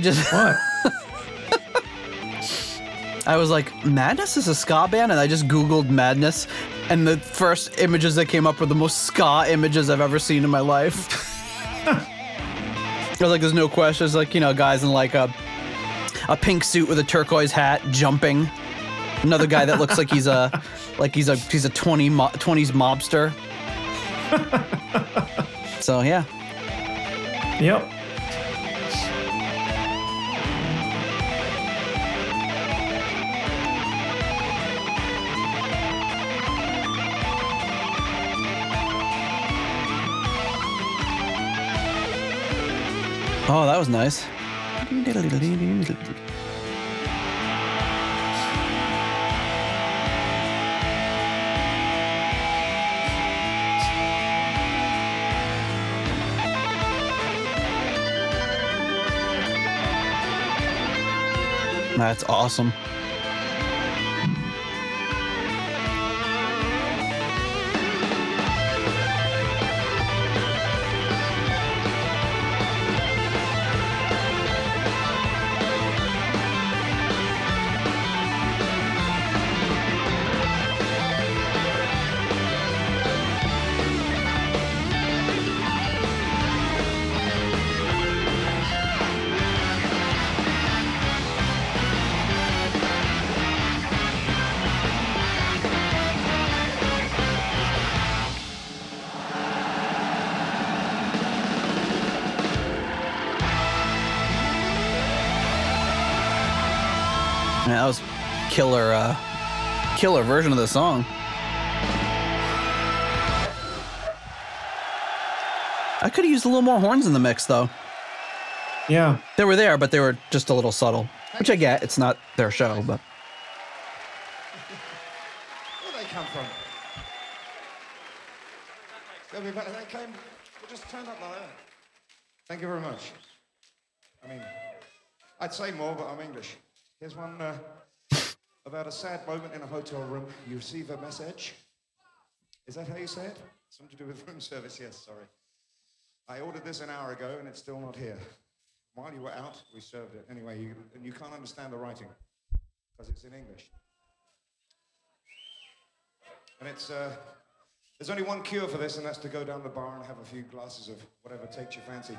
Just What? I was like, Madness is a ska band, and I just Googled Madness, and the first images that came up were the most ska images I've ever seen in my life. I was like, there's no question. It's like, you know, guys in like a a pink suit with a turquoise hat jumping. Another guy that looks like he's a like he's a he's a 20 mo- 20s mobster. so yeah. Yep. Oh, that was nice. That's awesome. Killer version of the song. I could have used a little more horns in the mix though. Yeah. They were there, but they were just a little subtle. Which I get, it's not their show, but Where they come from? They'll be better. They came. They just turned up like that. Thank you very much. I mean, I'd say more, but I'm English. Here's one uh, about a sad moment in a hotel room. You receive a message. Is that how you say it? Something to do with room service. Yes. Sorry. I ordered this an hour ago, and it's still not here. While you were out, we served it. Anyway, you, and you can't understand the writing because it's in English. And it's, uh, there's only one cure for this, and that's to go down the bar and have a few glasses of whatever takes your fancy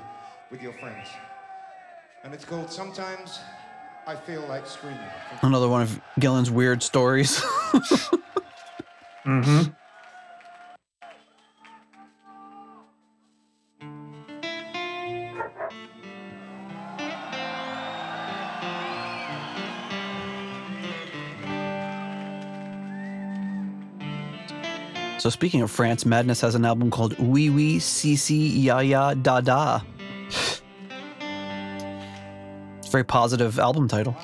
with your friends. And it's called Sometimes I Feel Like Screaming. another one of Gillan's weird stories. Mm-hmm. so speaking of France, Madness has an album called Oui Oui Si Si Ja Ja Da Da. Very positive album title.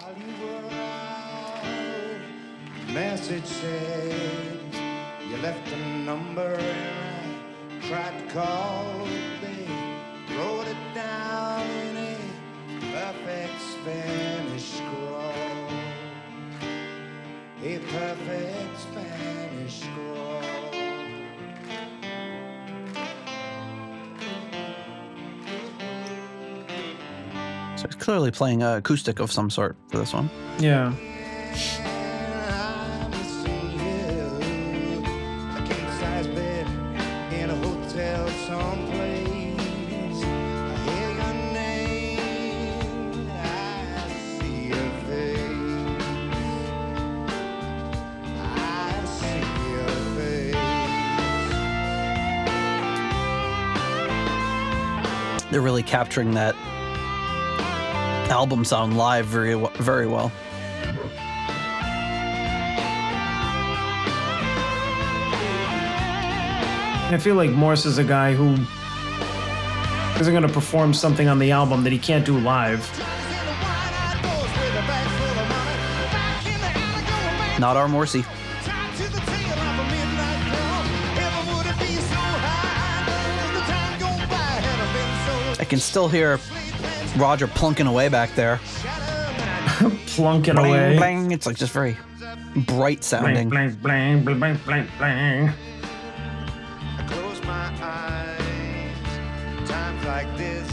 Clearly playing acoustic of some sort for this one. Yeah. I'm missing you. A king-size bed in a hotel someplace. I hear your name, I see your face. I see your face. They're really capturing that album sound live very very well. I feel like Morse is a guy who isn't going to perform something on the album that he can't do live. Not our Morrissey. I can still hear Roger plunking away back there. Plunking Blang, away. blang. It's like just very bright sounding. Blang, blang, blang, blang, blang, blang. close my eyes. Times like this,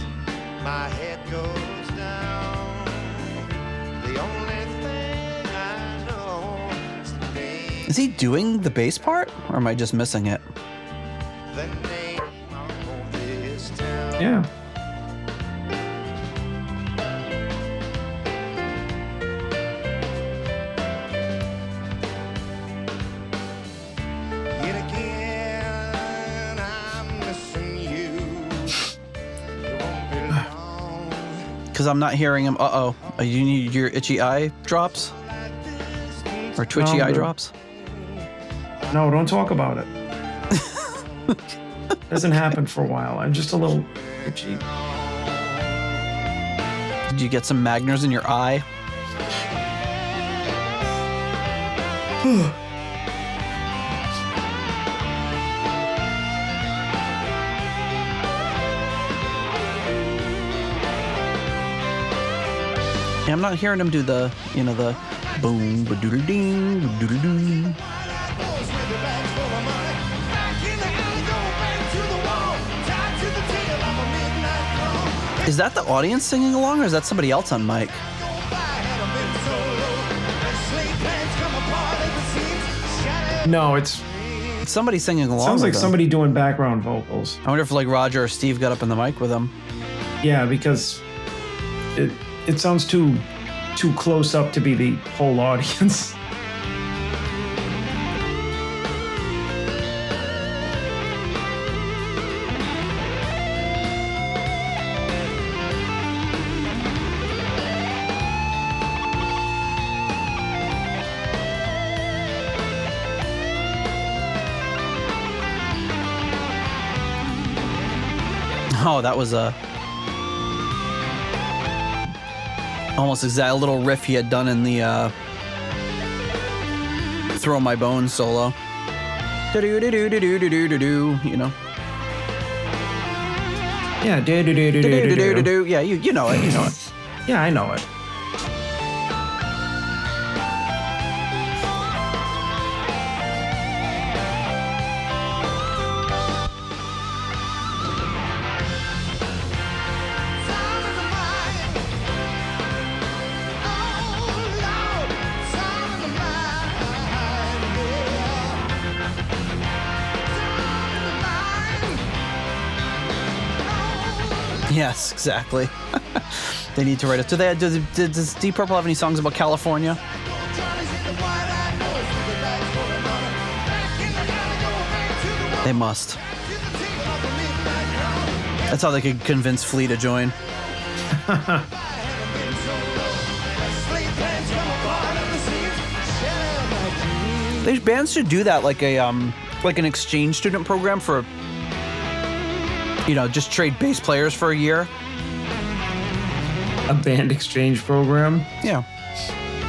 my head goes down. The only thing I know is the name, Is he doing the bass part, or am I just missing it? the name of this town. Yeah. Because I'm not hearing him. Uh oh. You need your itchy eye drops or twitchy No, eye drops. No, don't talk about it. Doesn't happen for a while. I'm just a little itchy. Did you get some Magners in your eye? I'm not hearing him do the, you know, the boom, ba doodle ding, doodle doo. Is that the audience singing along, or is that somebody else on mic? No, it's It's somebody singing along. sounds like them. somebody doing background vocals. I wonder if like Roger or Steve got up in the mic with him. Yeah, because it it sounds too too close up to be the whole audience. Oh, that was a almost exact little riff he had done in the uh, "Throw My Bones" solo. Do-do-do-do-do-do-do-do, You know, Yeah, do do do do do do. Do-do-do-do-do. yeah, you you know it, you know it. Yeah, I know it. Exactly. they need to write it. Do they? Does, does Deep Purple have any songs about California? They must. That's how they could convince Flea to join. These bands should do that, like a um, like an exchange student program for, you know, just trade bass players for a year. A band exchange program. Yeah,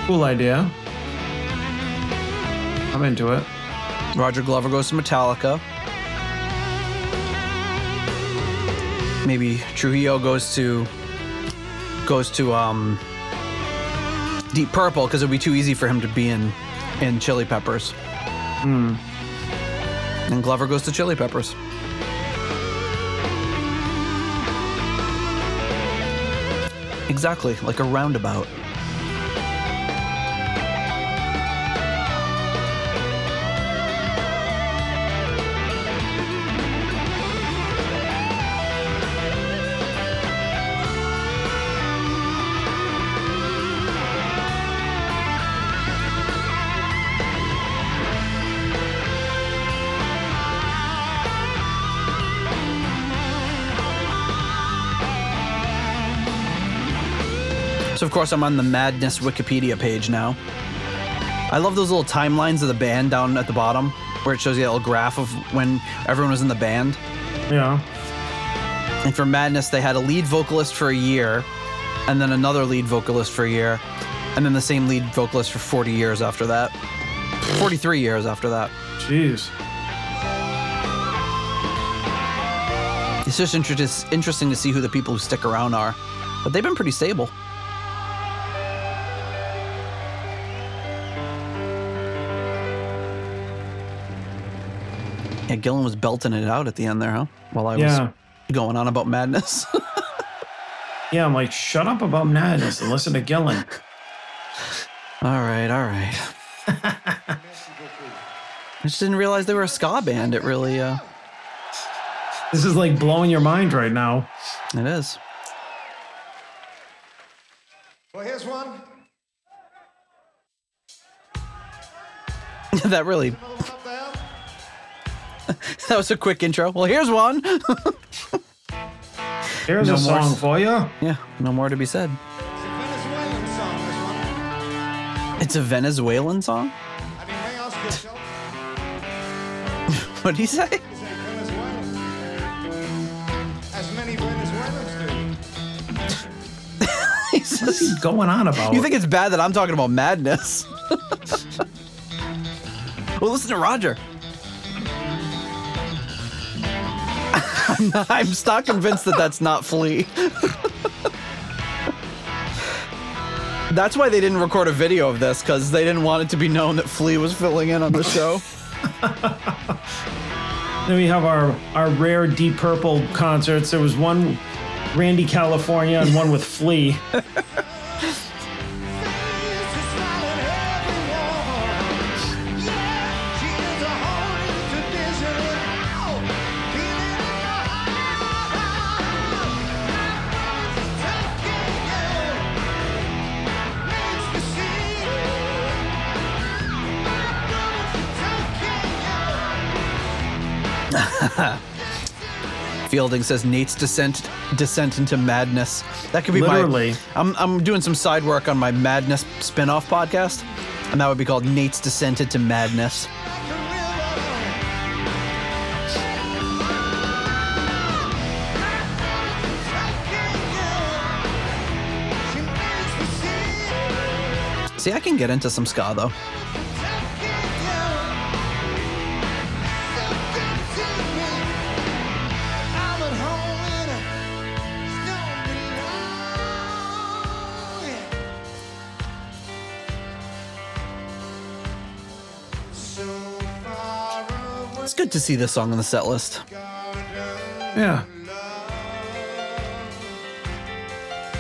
Cool idea. I'm into it. Roger Glover goes to Metallica. Maybe Trujillo goes to goes to um, Deep Purple because it would be too easy for him to be in in Chili Peppers. And Glover goes to Chili Peppers. Exactly, like a roundabout. Course I'm on the Madness Wikipedia page now. I love those little timelines of the band down at the bottom, where it shows you a little graph of when everyone was in the band. Yeah. And for Madness, they had a lead vocalist for a year, and then another lead vocalist for a year, and then the same lead vocalist for 40 years after that. 43 years after that. Jeez. It's just inter- interesting to see who the people who stick around are. But they've been pretty stable. Yeah, Gillan was belting it out at the end there, huh? While I Yeah. was going on about madness. Yeah, I'm like, shut up about madness and listen to Gillan. all right, all right. I just didn't realize they were a ska band. It really, uh, This is like blowing your mind right now. it is. Well, here's one. that really, that was a quick intro. Well, here's one. Here's No a song s- for you. yeah, no more to be said. It's a Venezuelan song, this one. It's a I mean, may I ask yourself? What did he say? Is a As many Venezuelans do. He says- What's he going on about? you think it's bad that I'm talking about madness? well, listen to Roger. I'm, not, I'm stock convinced that that's not Flea. that's why they didn't record a video of this because they didn't want it to be known that Flea was filling in on the show. Then we have our our rare Deep Purple concerts. There was one Randy California and one with Flea. Fielding says Nate's descent descent into madness. That could be Literally. my. I'm I'm doing some side work on my madness spin-off podcast, and that would be called Nate's descent into madness. See, I can get into some ska though. To see this song on the set list. Yeah.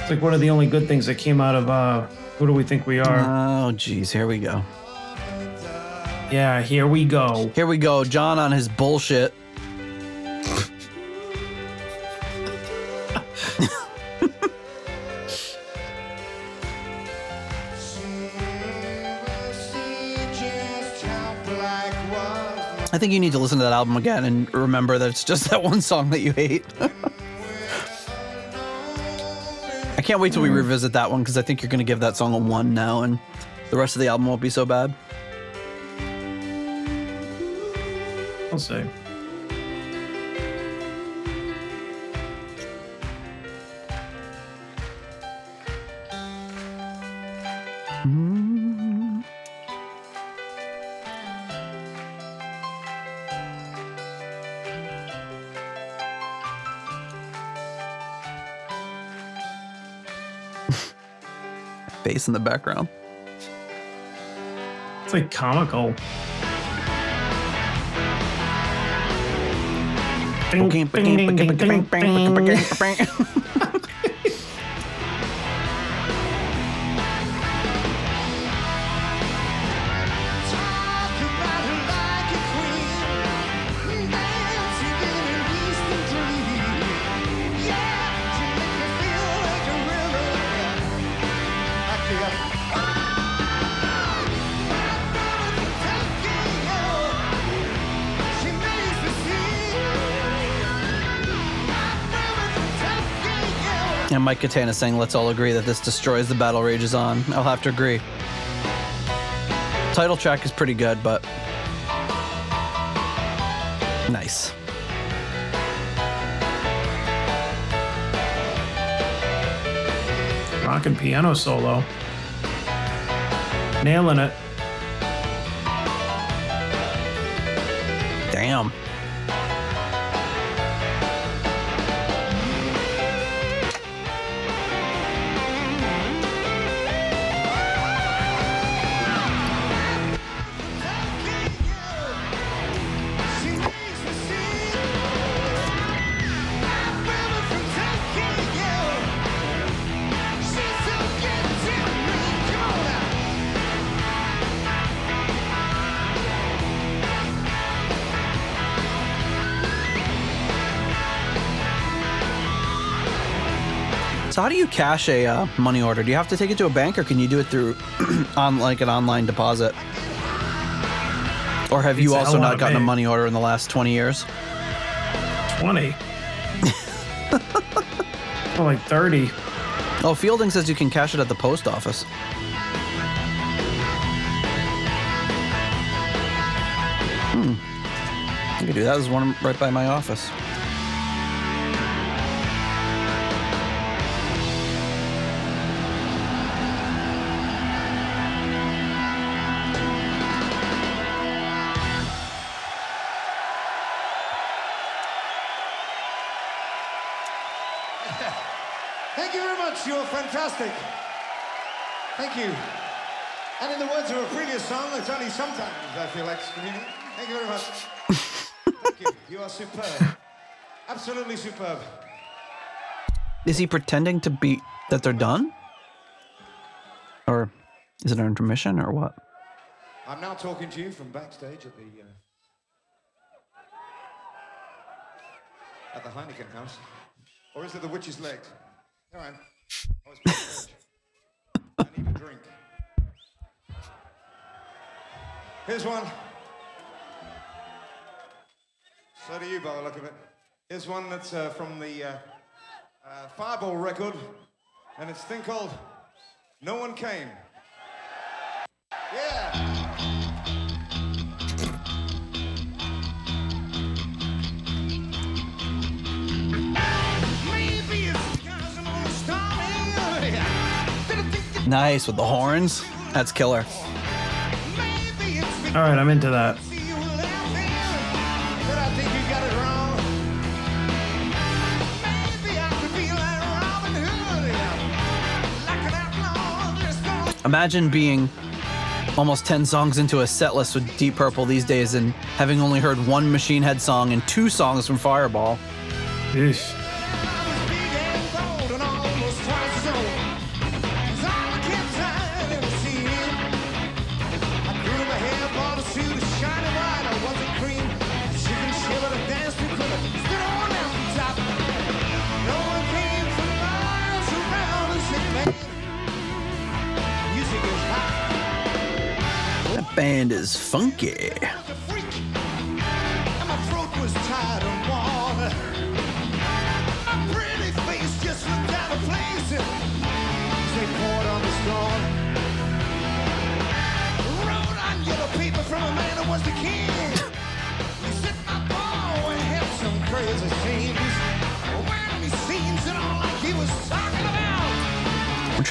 It's like one of the only good things that came out of uh who do we think we are? Oh, geez, here we go. yeah, here we go. Here we go. John on his bullshit. I think you need to listen to that album again and remember that it's just that one song that you hate. I can't wait till we revisit that one because I think you're going to give that song a one now, and the rest of the album won't be so bad. I'll say. Bass in the background. It's like comical. Ding, ding, ding, Mike Katana saying, let's all agree that this destroys the Battle Rages on. I'll have to agree. Title track is pretty good, but. Nice. Rock and piano solo. Nailing it. Cash a uh, money order? Do you have to take it to a bank, or can you do it through on like an online deposit? Or have you the also not gotten a money order in the last twenty years? 20. or like 30. Oh, Fielding says you can cash it at the post office. Hmm. I could do that. There's one right by my office. Is he pretending to be that they're done? Or is it an intermission or what? I'm now talking to you from backstage at the uh, at the Heineken House, or is it the Witch's Legs? Here I am. I was backstage. I need a drink. Here's one. So do you, by the look of it. Here's one that's uh, from the uh, uh, Fireball record, and it's a thing called "No One Came." Yeah. Maybe it's because I'm on a stormy area. Did I think that Nice with the horns. That's killer. maybe it's because All right, I'm into that. Imagine being almost 10 songs into a set list with Deep Purple these days and having only heard one Machine Head song and two songs from Fireball. Yeesh.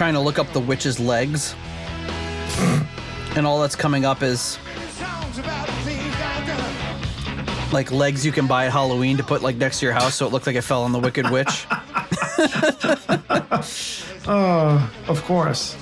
Trying to look up the witch's legs. And all that's coming up is like legs you can buy at Halloween to put like next to your house so it looked like it fell on the Wicked Witch. Oh, of course.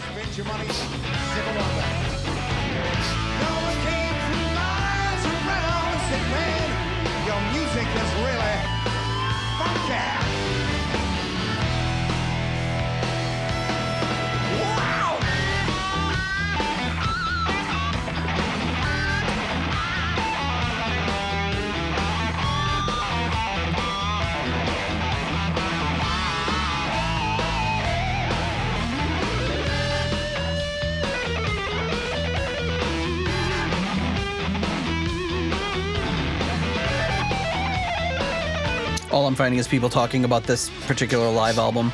I'm finding is people talking about this particular live album.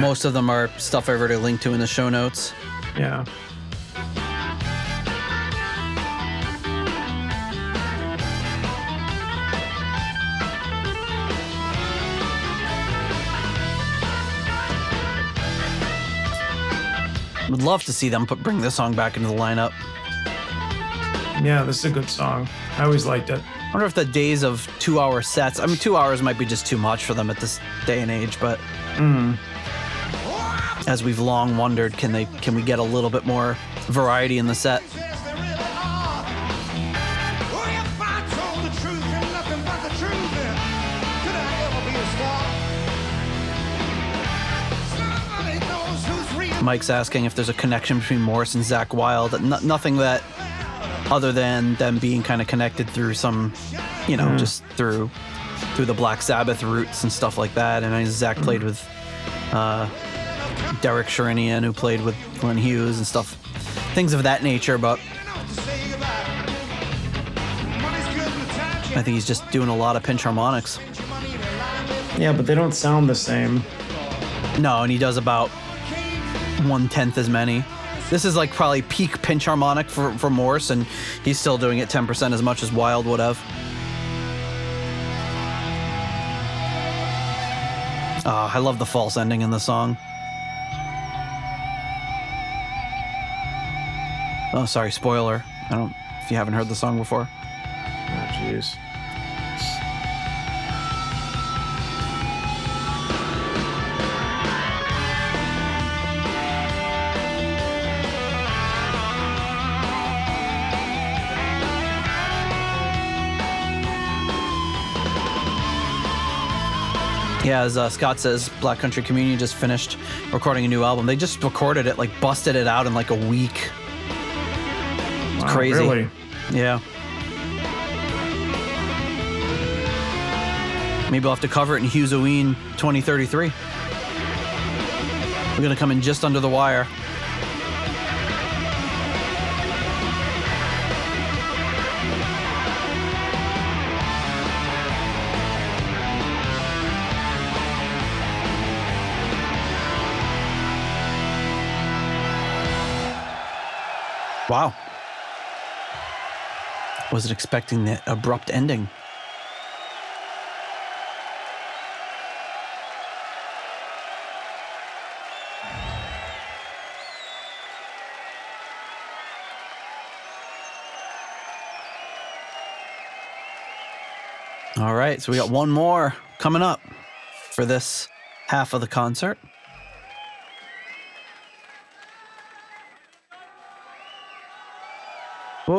Most of them are stuff I've already linked to in the show notes. Yeah. Would love to see them put bring this song back into the lineup. Yeah, this is a good song. I always liked it. I wonder if the days of two hour sets, I mean, two hours might be just too much for them at this day and age, but mm-hmm. as we've long wondered, can they can we get a little bit more variety in the set? Yes, they really are. If I told the truth and nothing but the truth, then could I ever be a star? Somebody knows who's real. Mike's asking if there's a connection between Morse and Zakk Wylde. No, nothing that other than them being kind of connected through some, you know, just through through the Black Sabbath roots and stuff like that. And I Zakk played with uh, Derek Sherinian, who played with Glenn Hughes and stuff, things of that nature. But You know what to say goodbye. Money's good and the time's I think he's just doing a lot of pinch harmonics. Get your money in a line with Yeah, but they don't sound the same. No, and he does about one tenth as many. This is like probably peak pinch harmonic for, for Morse, and he's still doing it 10% as much as Wylde would have. Oh, I love the false ending in the song. Oh, sorry, spoiler. I don't if you haven't heard the song before. Oh, jeez. Yeah, as uh, Scott says, Black Country Communion just finished recording a new album. They just recorded it, like busted it out in like a week. Wow, crazy. Really? Yeah. Maybe we'll have to cover it in Hughes Oween 2033. We're gonna come in just under the wire. Wow. Wasn't expecting the abrupt ending. All right, so we got one more coming up for this half of the concert. I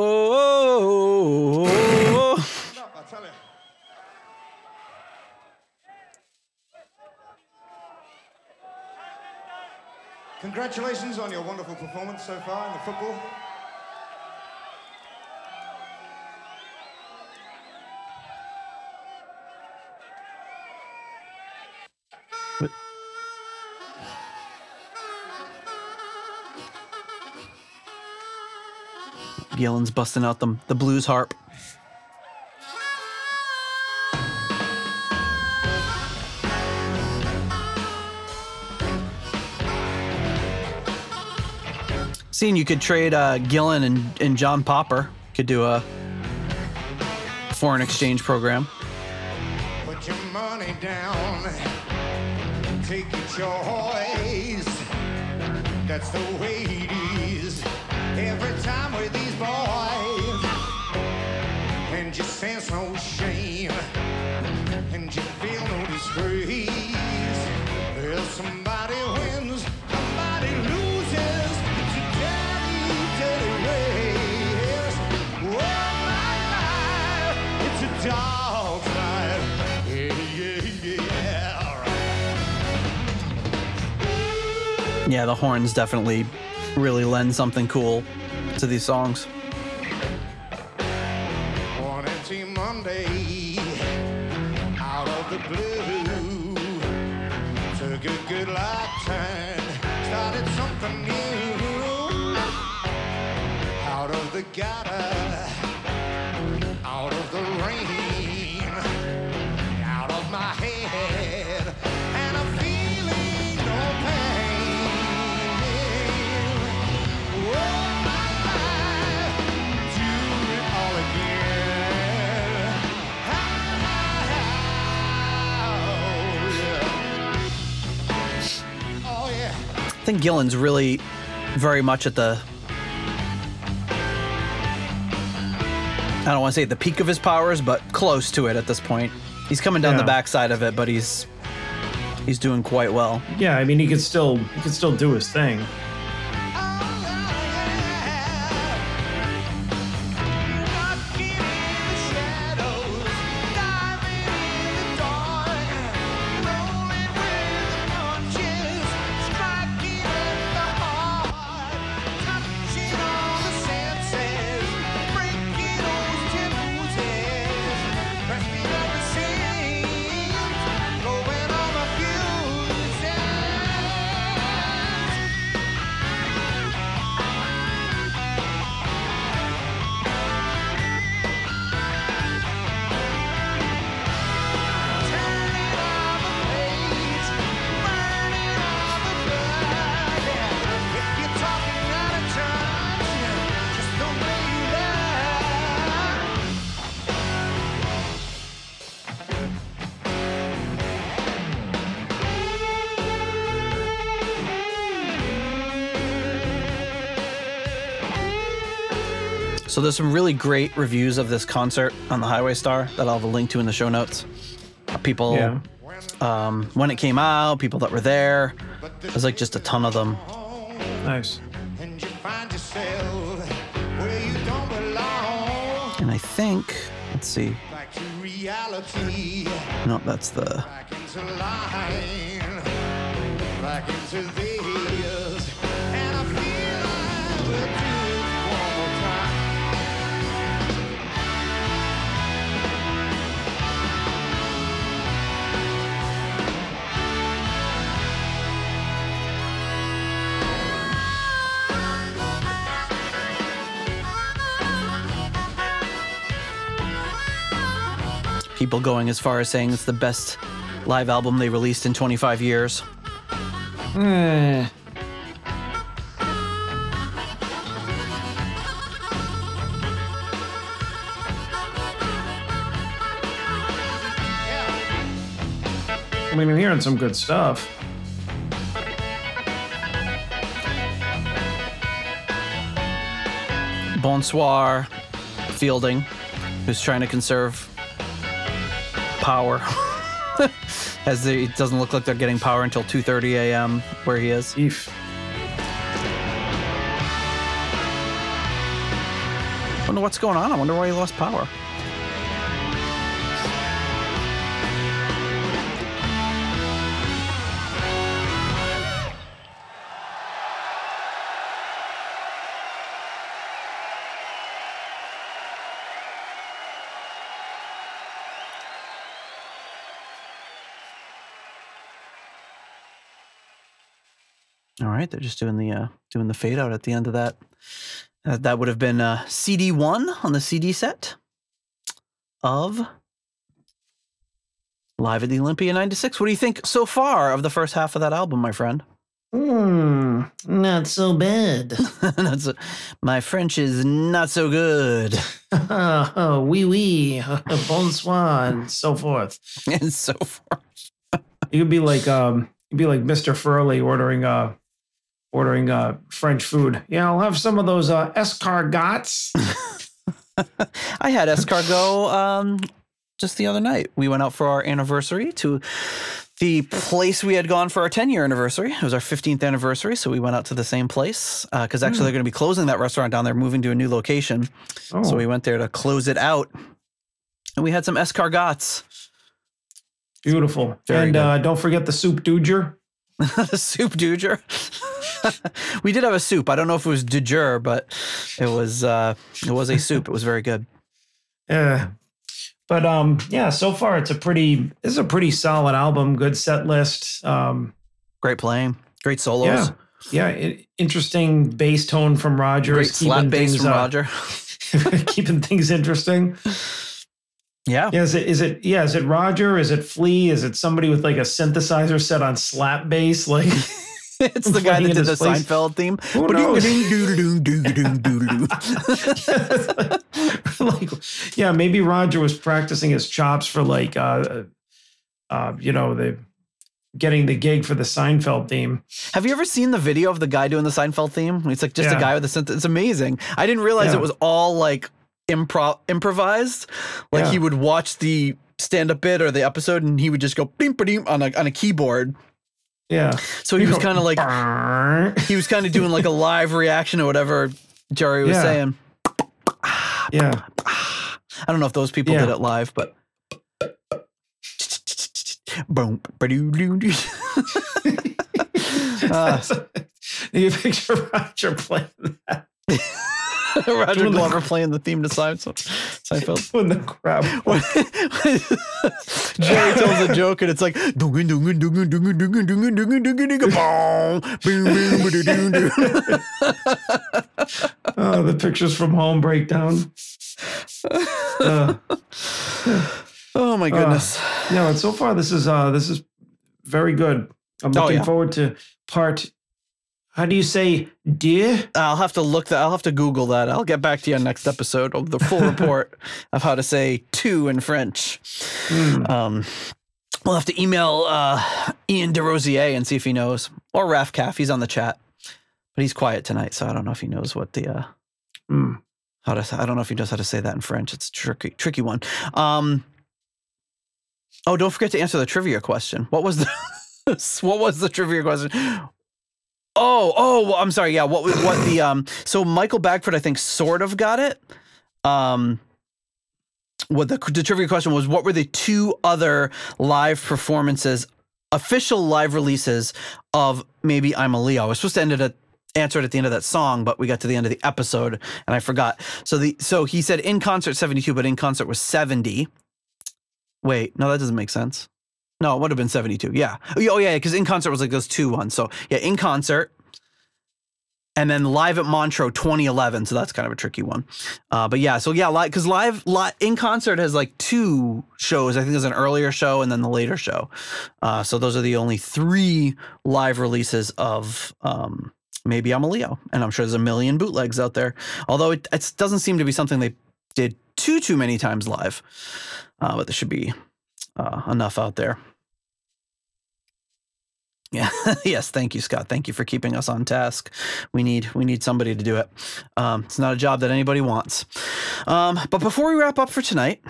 tell you. Congratulations on your wonderful performance so far in the football. Gillan's busting out the, the blues harp. Seeing you could trade uh, Gillan and, and John Popper. Could do a foreign exchange program. Put your money down. Take your choice. That's the way it is. Every time these boys. And you sense no shame. And you feel no disgrace. Well, somebody wins, somebody loses. It's a dirty, dirty race. Oh, my, my. It's a. Yeah, the horns definitely really lend something cool to these songs. I think Gillan's really very much at the I don't want to say at the peak of his powers, but close to it at this point. He's coming down the backside of it, but he's he's doing quite well. Yeah, I mean, he could still he could still do his thing. So there's some really great reviews of this concert on the Highway Star that I'll have a link to in the show notes. Uh, People, Yeah. um, when it came out, people that were there. There's like just a ton of them. Nice. And you find yourself where you don't belong. And I think, let's see, Back to reality. no, that's the. People going as far as saying it's the best live album they released in 25 years. Eh, I mean, I'm hearing some good stuff. Bonsoir Fielding, who's trying to conserve power. As they, it doesn't look like they're getting power until 2:30 a.m. where he is. Eef. Wonder what's going on. I wonder why he lost power. Right, they're just doing the uh, doing the fade out at the end of that. Uh, that would have been uh, CD one on the CD set of Live at the Olympia '96. What do you think so far of the first half of that album, my friend? Hmm, not so bad. That's my French is not so good, oh, oui, oui, bonsoir, and so forth. and so forth. You could be like, um, you'd be like Mr. Furley ordering, uh, ordering uh French food. Yeah, I'll have some of those uh, escargots. I had escargot um, just the other night. We went out for our anniversary to the place we had gone for our 10 year anniversary. It was our 15th anniversary, so we went out to the same place because actually they're going to be closing that restaurant down there, moving to a new location. Oh, So we went there to close it out, and we had some escargots. beautiful. Very and uh, don't forget the soup douger. the soup du jour. we did have a soup. I don't know if it was du jour, but it was uh, it was a soup. It was very good. Yeah. But um, yeah, so far it's a pretty this is a pretty solid album, good set list. Um, Great playing, great solos, yeah, yeah, i- interesting bass tone from Roger. great slap bass from uh, Roger. keeping things interesting. Yeah, Yeah, is it is it yeah, is it Roger? Is it Flea? Is it somebody with like a synthesizer set on slap bass? Like it's the guy that did the place. Seinfeld theme. Who knows? Like yeah, maybe Roger was practicing his chops for like uh uh you know, the getting the gig for the Seinfeld theme. Have you ever seen the video of the guy doing the Seinfeld theme? It's like just a guy with a synth. It's amazing. I didn't realize Yeah. it was all like improv improvised. Like Yeah. he would watch the stand up bit or the episode and he would just go beam ba on a on a keyboard. Yeah. So he was kind of like he was kind of doing like a live reaction or whatever Jerry was Yeah. saying. Yeah. I don't know if those people Yeah. did it live, but boom. Uh, you picture Roger playing that Roger Glover playing the theme to Seinfeld. When the crab. Jerry tells a joke and it's like. oh, the pictures from home breakdown. Uh, oh my uh, goodness! Uh, no, and so far this is uh, this is very good. I'm oh, looking oh, yeah. forward to part how do you say dear? I'll have to look that. I'll have to Google that. I'll get back to you on next episode of the full report of how to say two in French. Hmm. Um, we'll have to email uh, Ian DeRosier and see if he knows, or Raf Caff. He's on the chat, but he's quiet tonight, so I don't know if he knows what the uh, Hmm. how to. I don't know if he knows how to say that in French. It's a tricky, tricky one. Um, oh, don't forget to answer the trivia question. What was the what was the trivia question? Oh, oh, I'm sorry. Yeah, what what the um? So Michael Bagford, I think, sort of got it. Um, what the, the trivia question was: What were the two other live performances, official live releases of maybe I'm a Leo? I was supposed to end it at answer it at the end of that song, but we got to the end of the episode and I forgot. So the so he said in concert 72, but in concert was 70. Wait, no, that doesn't make sense. No, it would have been 72. Yeah. Oh, yeah, Oh, yeah, because in concert was like those two ones. So yeah, in concert. And then live at Montreux 2011. So that's kind of a tricky one. Uh, but yeah, so yeah, live because live, live in concert has like two shows. I think there's an earlier show and then the later show. Uh, so those are the only three live releases of um, maybe I'm a Leo, and I'm sure there's a million bootlegs out there. Although it, it doesn't seem to be something they did too too many times live, uh, but there should be uh, enough out there. Yeah. yes. Thank you, Scott. Thank you for keeping us on task. We need we need somebody to do it. Um, it's not a job that anybody wants. Um, but before we wrap up for tonight,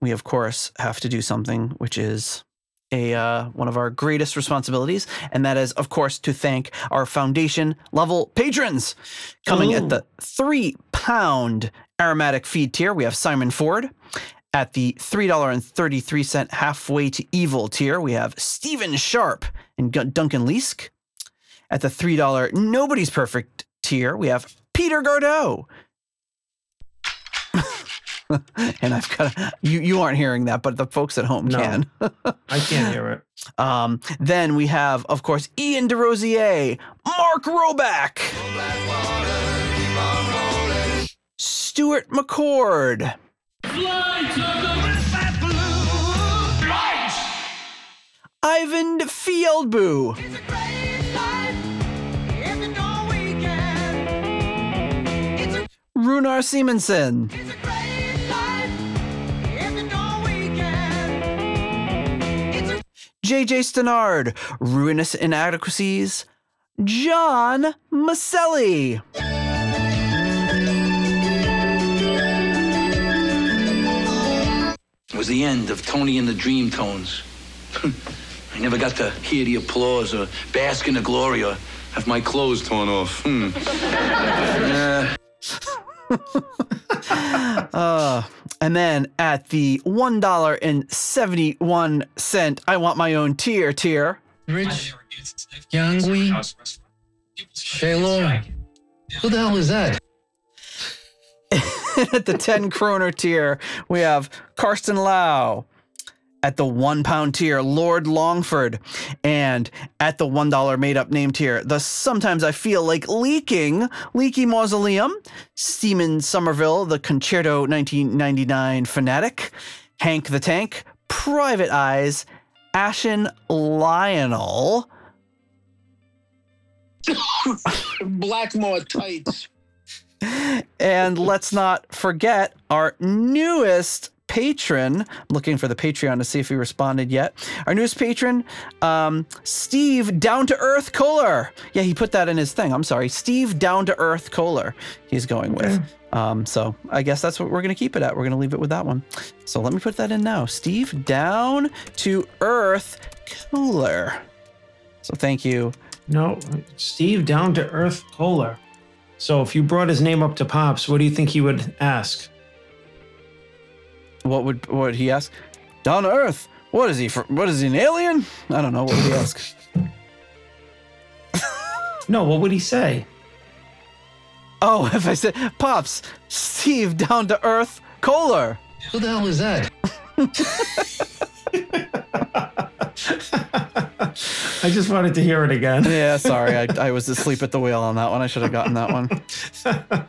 we of course have to do something which is a uh, one of our greatest responsibilities, and that is, of course, to thank our foundation level patrons. Coming at the three pound aromatic feed tier, we have Simon Ford. At the $3.33 halfway to evil tier, we have Stephen Sharp and Duncan Leask. At the $3 nobody's perfect tier, we have Peter Gardeau. and I've got you you aren't hearing that, but the folks at home No. can. I can't hear it. Um, then we have, of course, Ian DeRosier, Mark Roback, Stuart McCord, Ivan Fieldboo, Runar Simonson, JJ Stannard, Ruinous Inadequacies, John Maselli. Was the end of Tony and the Dream Tones. I never got to hear the applause or bask in the glory or have my clothes torn off. Hmm. Yeah. Uh, and then at the $1.71 I want my own tier tier, Rich Yangui Shaylor. Who the hell is that? at the 10 kroner tier, we have Karsten Lau. At the one pound tier, Lord Longford. And at the $1 made up name tier, the sometimes I feel like leaking, Leaky Mausoleum, Steeman Somerville, the Concerto 1999 fanatic, Hank the Tank, Private Eyes, Ashen Lionel, Blackmore tights. And let's not forget our newest patron, I'm looking for the Patreon to see if he responded yet. Our newest patron, um, Steve Down to Earth Kohler. Yeah, he put that in his thing. I'm sorry. Steve Down to Earth Kohler, he's going with. Um, so I guess that's what we're going to keep it at. We're going to leave it with that one. So let me put that in now. Steve Down to Earth Kohler. So thank you. No, Steve Down to Earth Kohler. So if you brought his name up to Pops, what do you think he would ask? What would what would he ask? Down to Earth. What is he? For, what is he? An alien? I don't know. What would he ask? No, what would he say? Oh, if I said Pops, Steve Down to Earth Kohler. Who the hell is that? I just wanted to hear it again. Yeah, sorry, I, I was asleep at the wheel on that one. I should have gotten that one.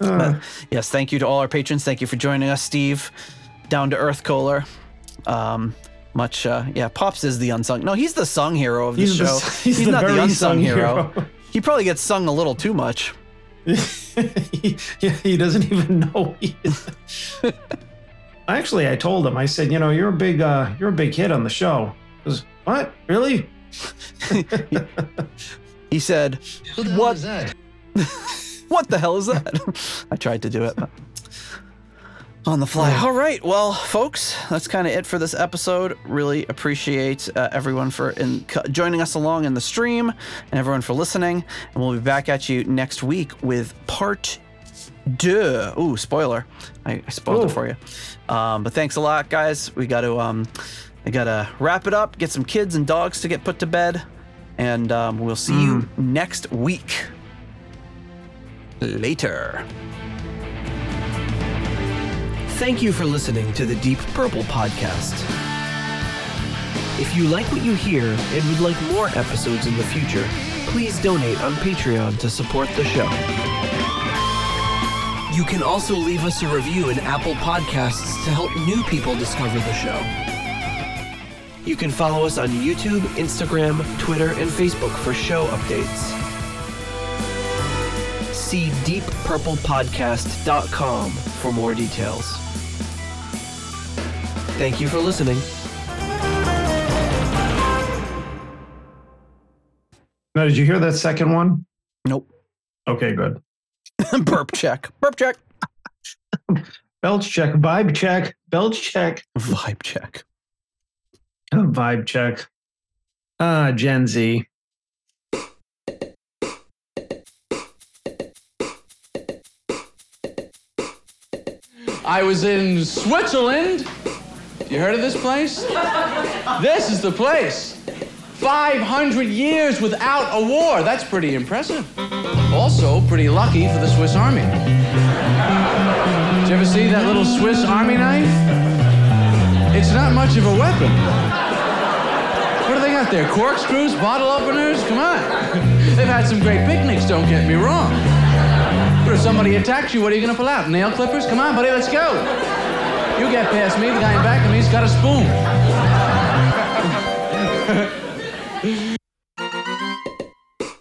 But, yes, thank you to all our patrons. Thank you for joining us, Steve. Down to Earth Kohler. Um, much, uh, yeah. Pops is the unsung. No, he's the sung hero of the He's the- show. he's the not the unsung hero. hero. He probably gets sung a little too much. he, yeah, he doesn't even know. He is. Actually, I told him. I said, you know, you're a big, uh, you're a big hit on the show. He goes, what? Really? He said, What? What the hell is that? I tried to do it but on the fly. All right, well, folks, that's kind of it for this episode. Really appreciate uh, everyone for in, co- joining us along in the stream and everyone for listening. And we'll be back at you next week with part deux. Ooh, spoiler! I, I spoiled it for you. Um, but thanks a lot, guys. We got to um, I gotta wrap it up. Get some kids and dogs to get put to bed, and um, we'll see you next week later. Thank you for listening to the Deep Purple podcast. If you like what you hear and would like more episodes in the future, please donate on Patreon to support the show. You can also leave us a review in Apple Podcasts to help new people discover the show. You can follow us on YouTube, Instagram, Twitter, and Facebook for show updates. See deeppurplepodcast.com for more details. Thank you for listening. Now, did you hear that second one? Nope. Okay, good. Burp check. Burp check. Belch check, vibe check, belch check, Vibe check. vibe check. Ah, Gen Z. I was in Switzerland. You heard of this place? This is the place. 500 years without a war. That's pretty impressive. Also, pretty lucky for the Swiss Army. Did you ever see that little Swiss Army knife? It's not much of a weapon. What do they got there? Corkscrews, bottle openers? Come on. They've had some great picnics, don't get me wrong. But if somebody attacks you, what are you gonna pull out? Nail clippers? Come on, buddy, let's go. You get past me, the guy in back of me's got a spoon.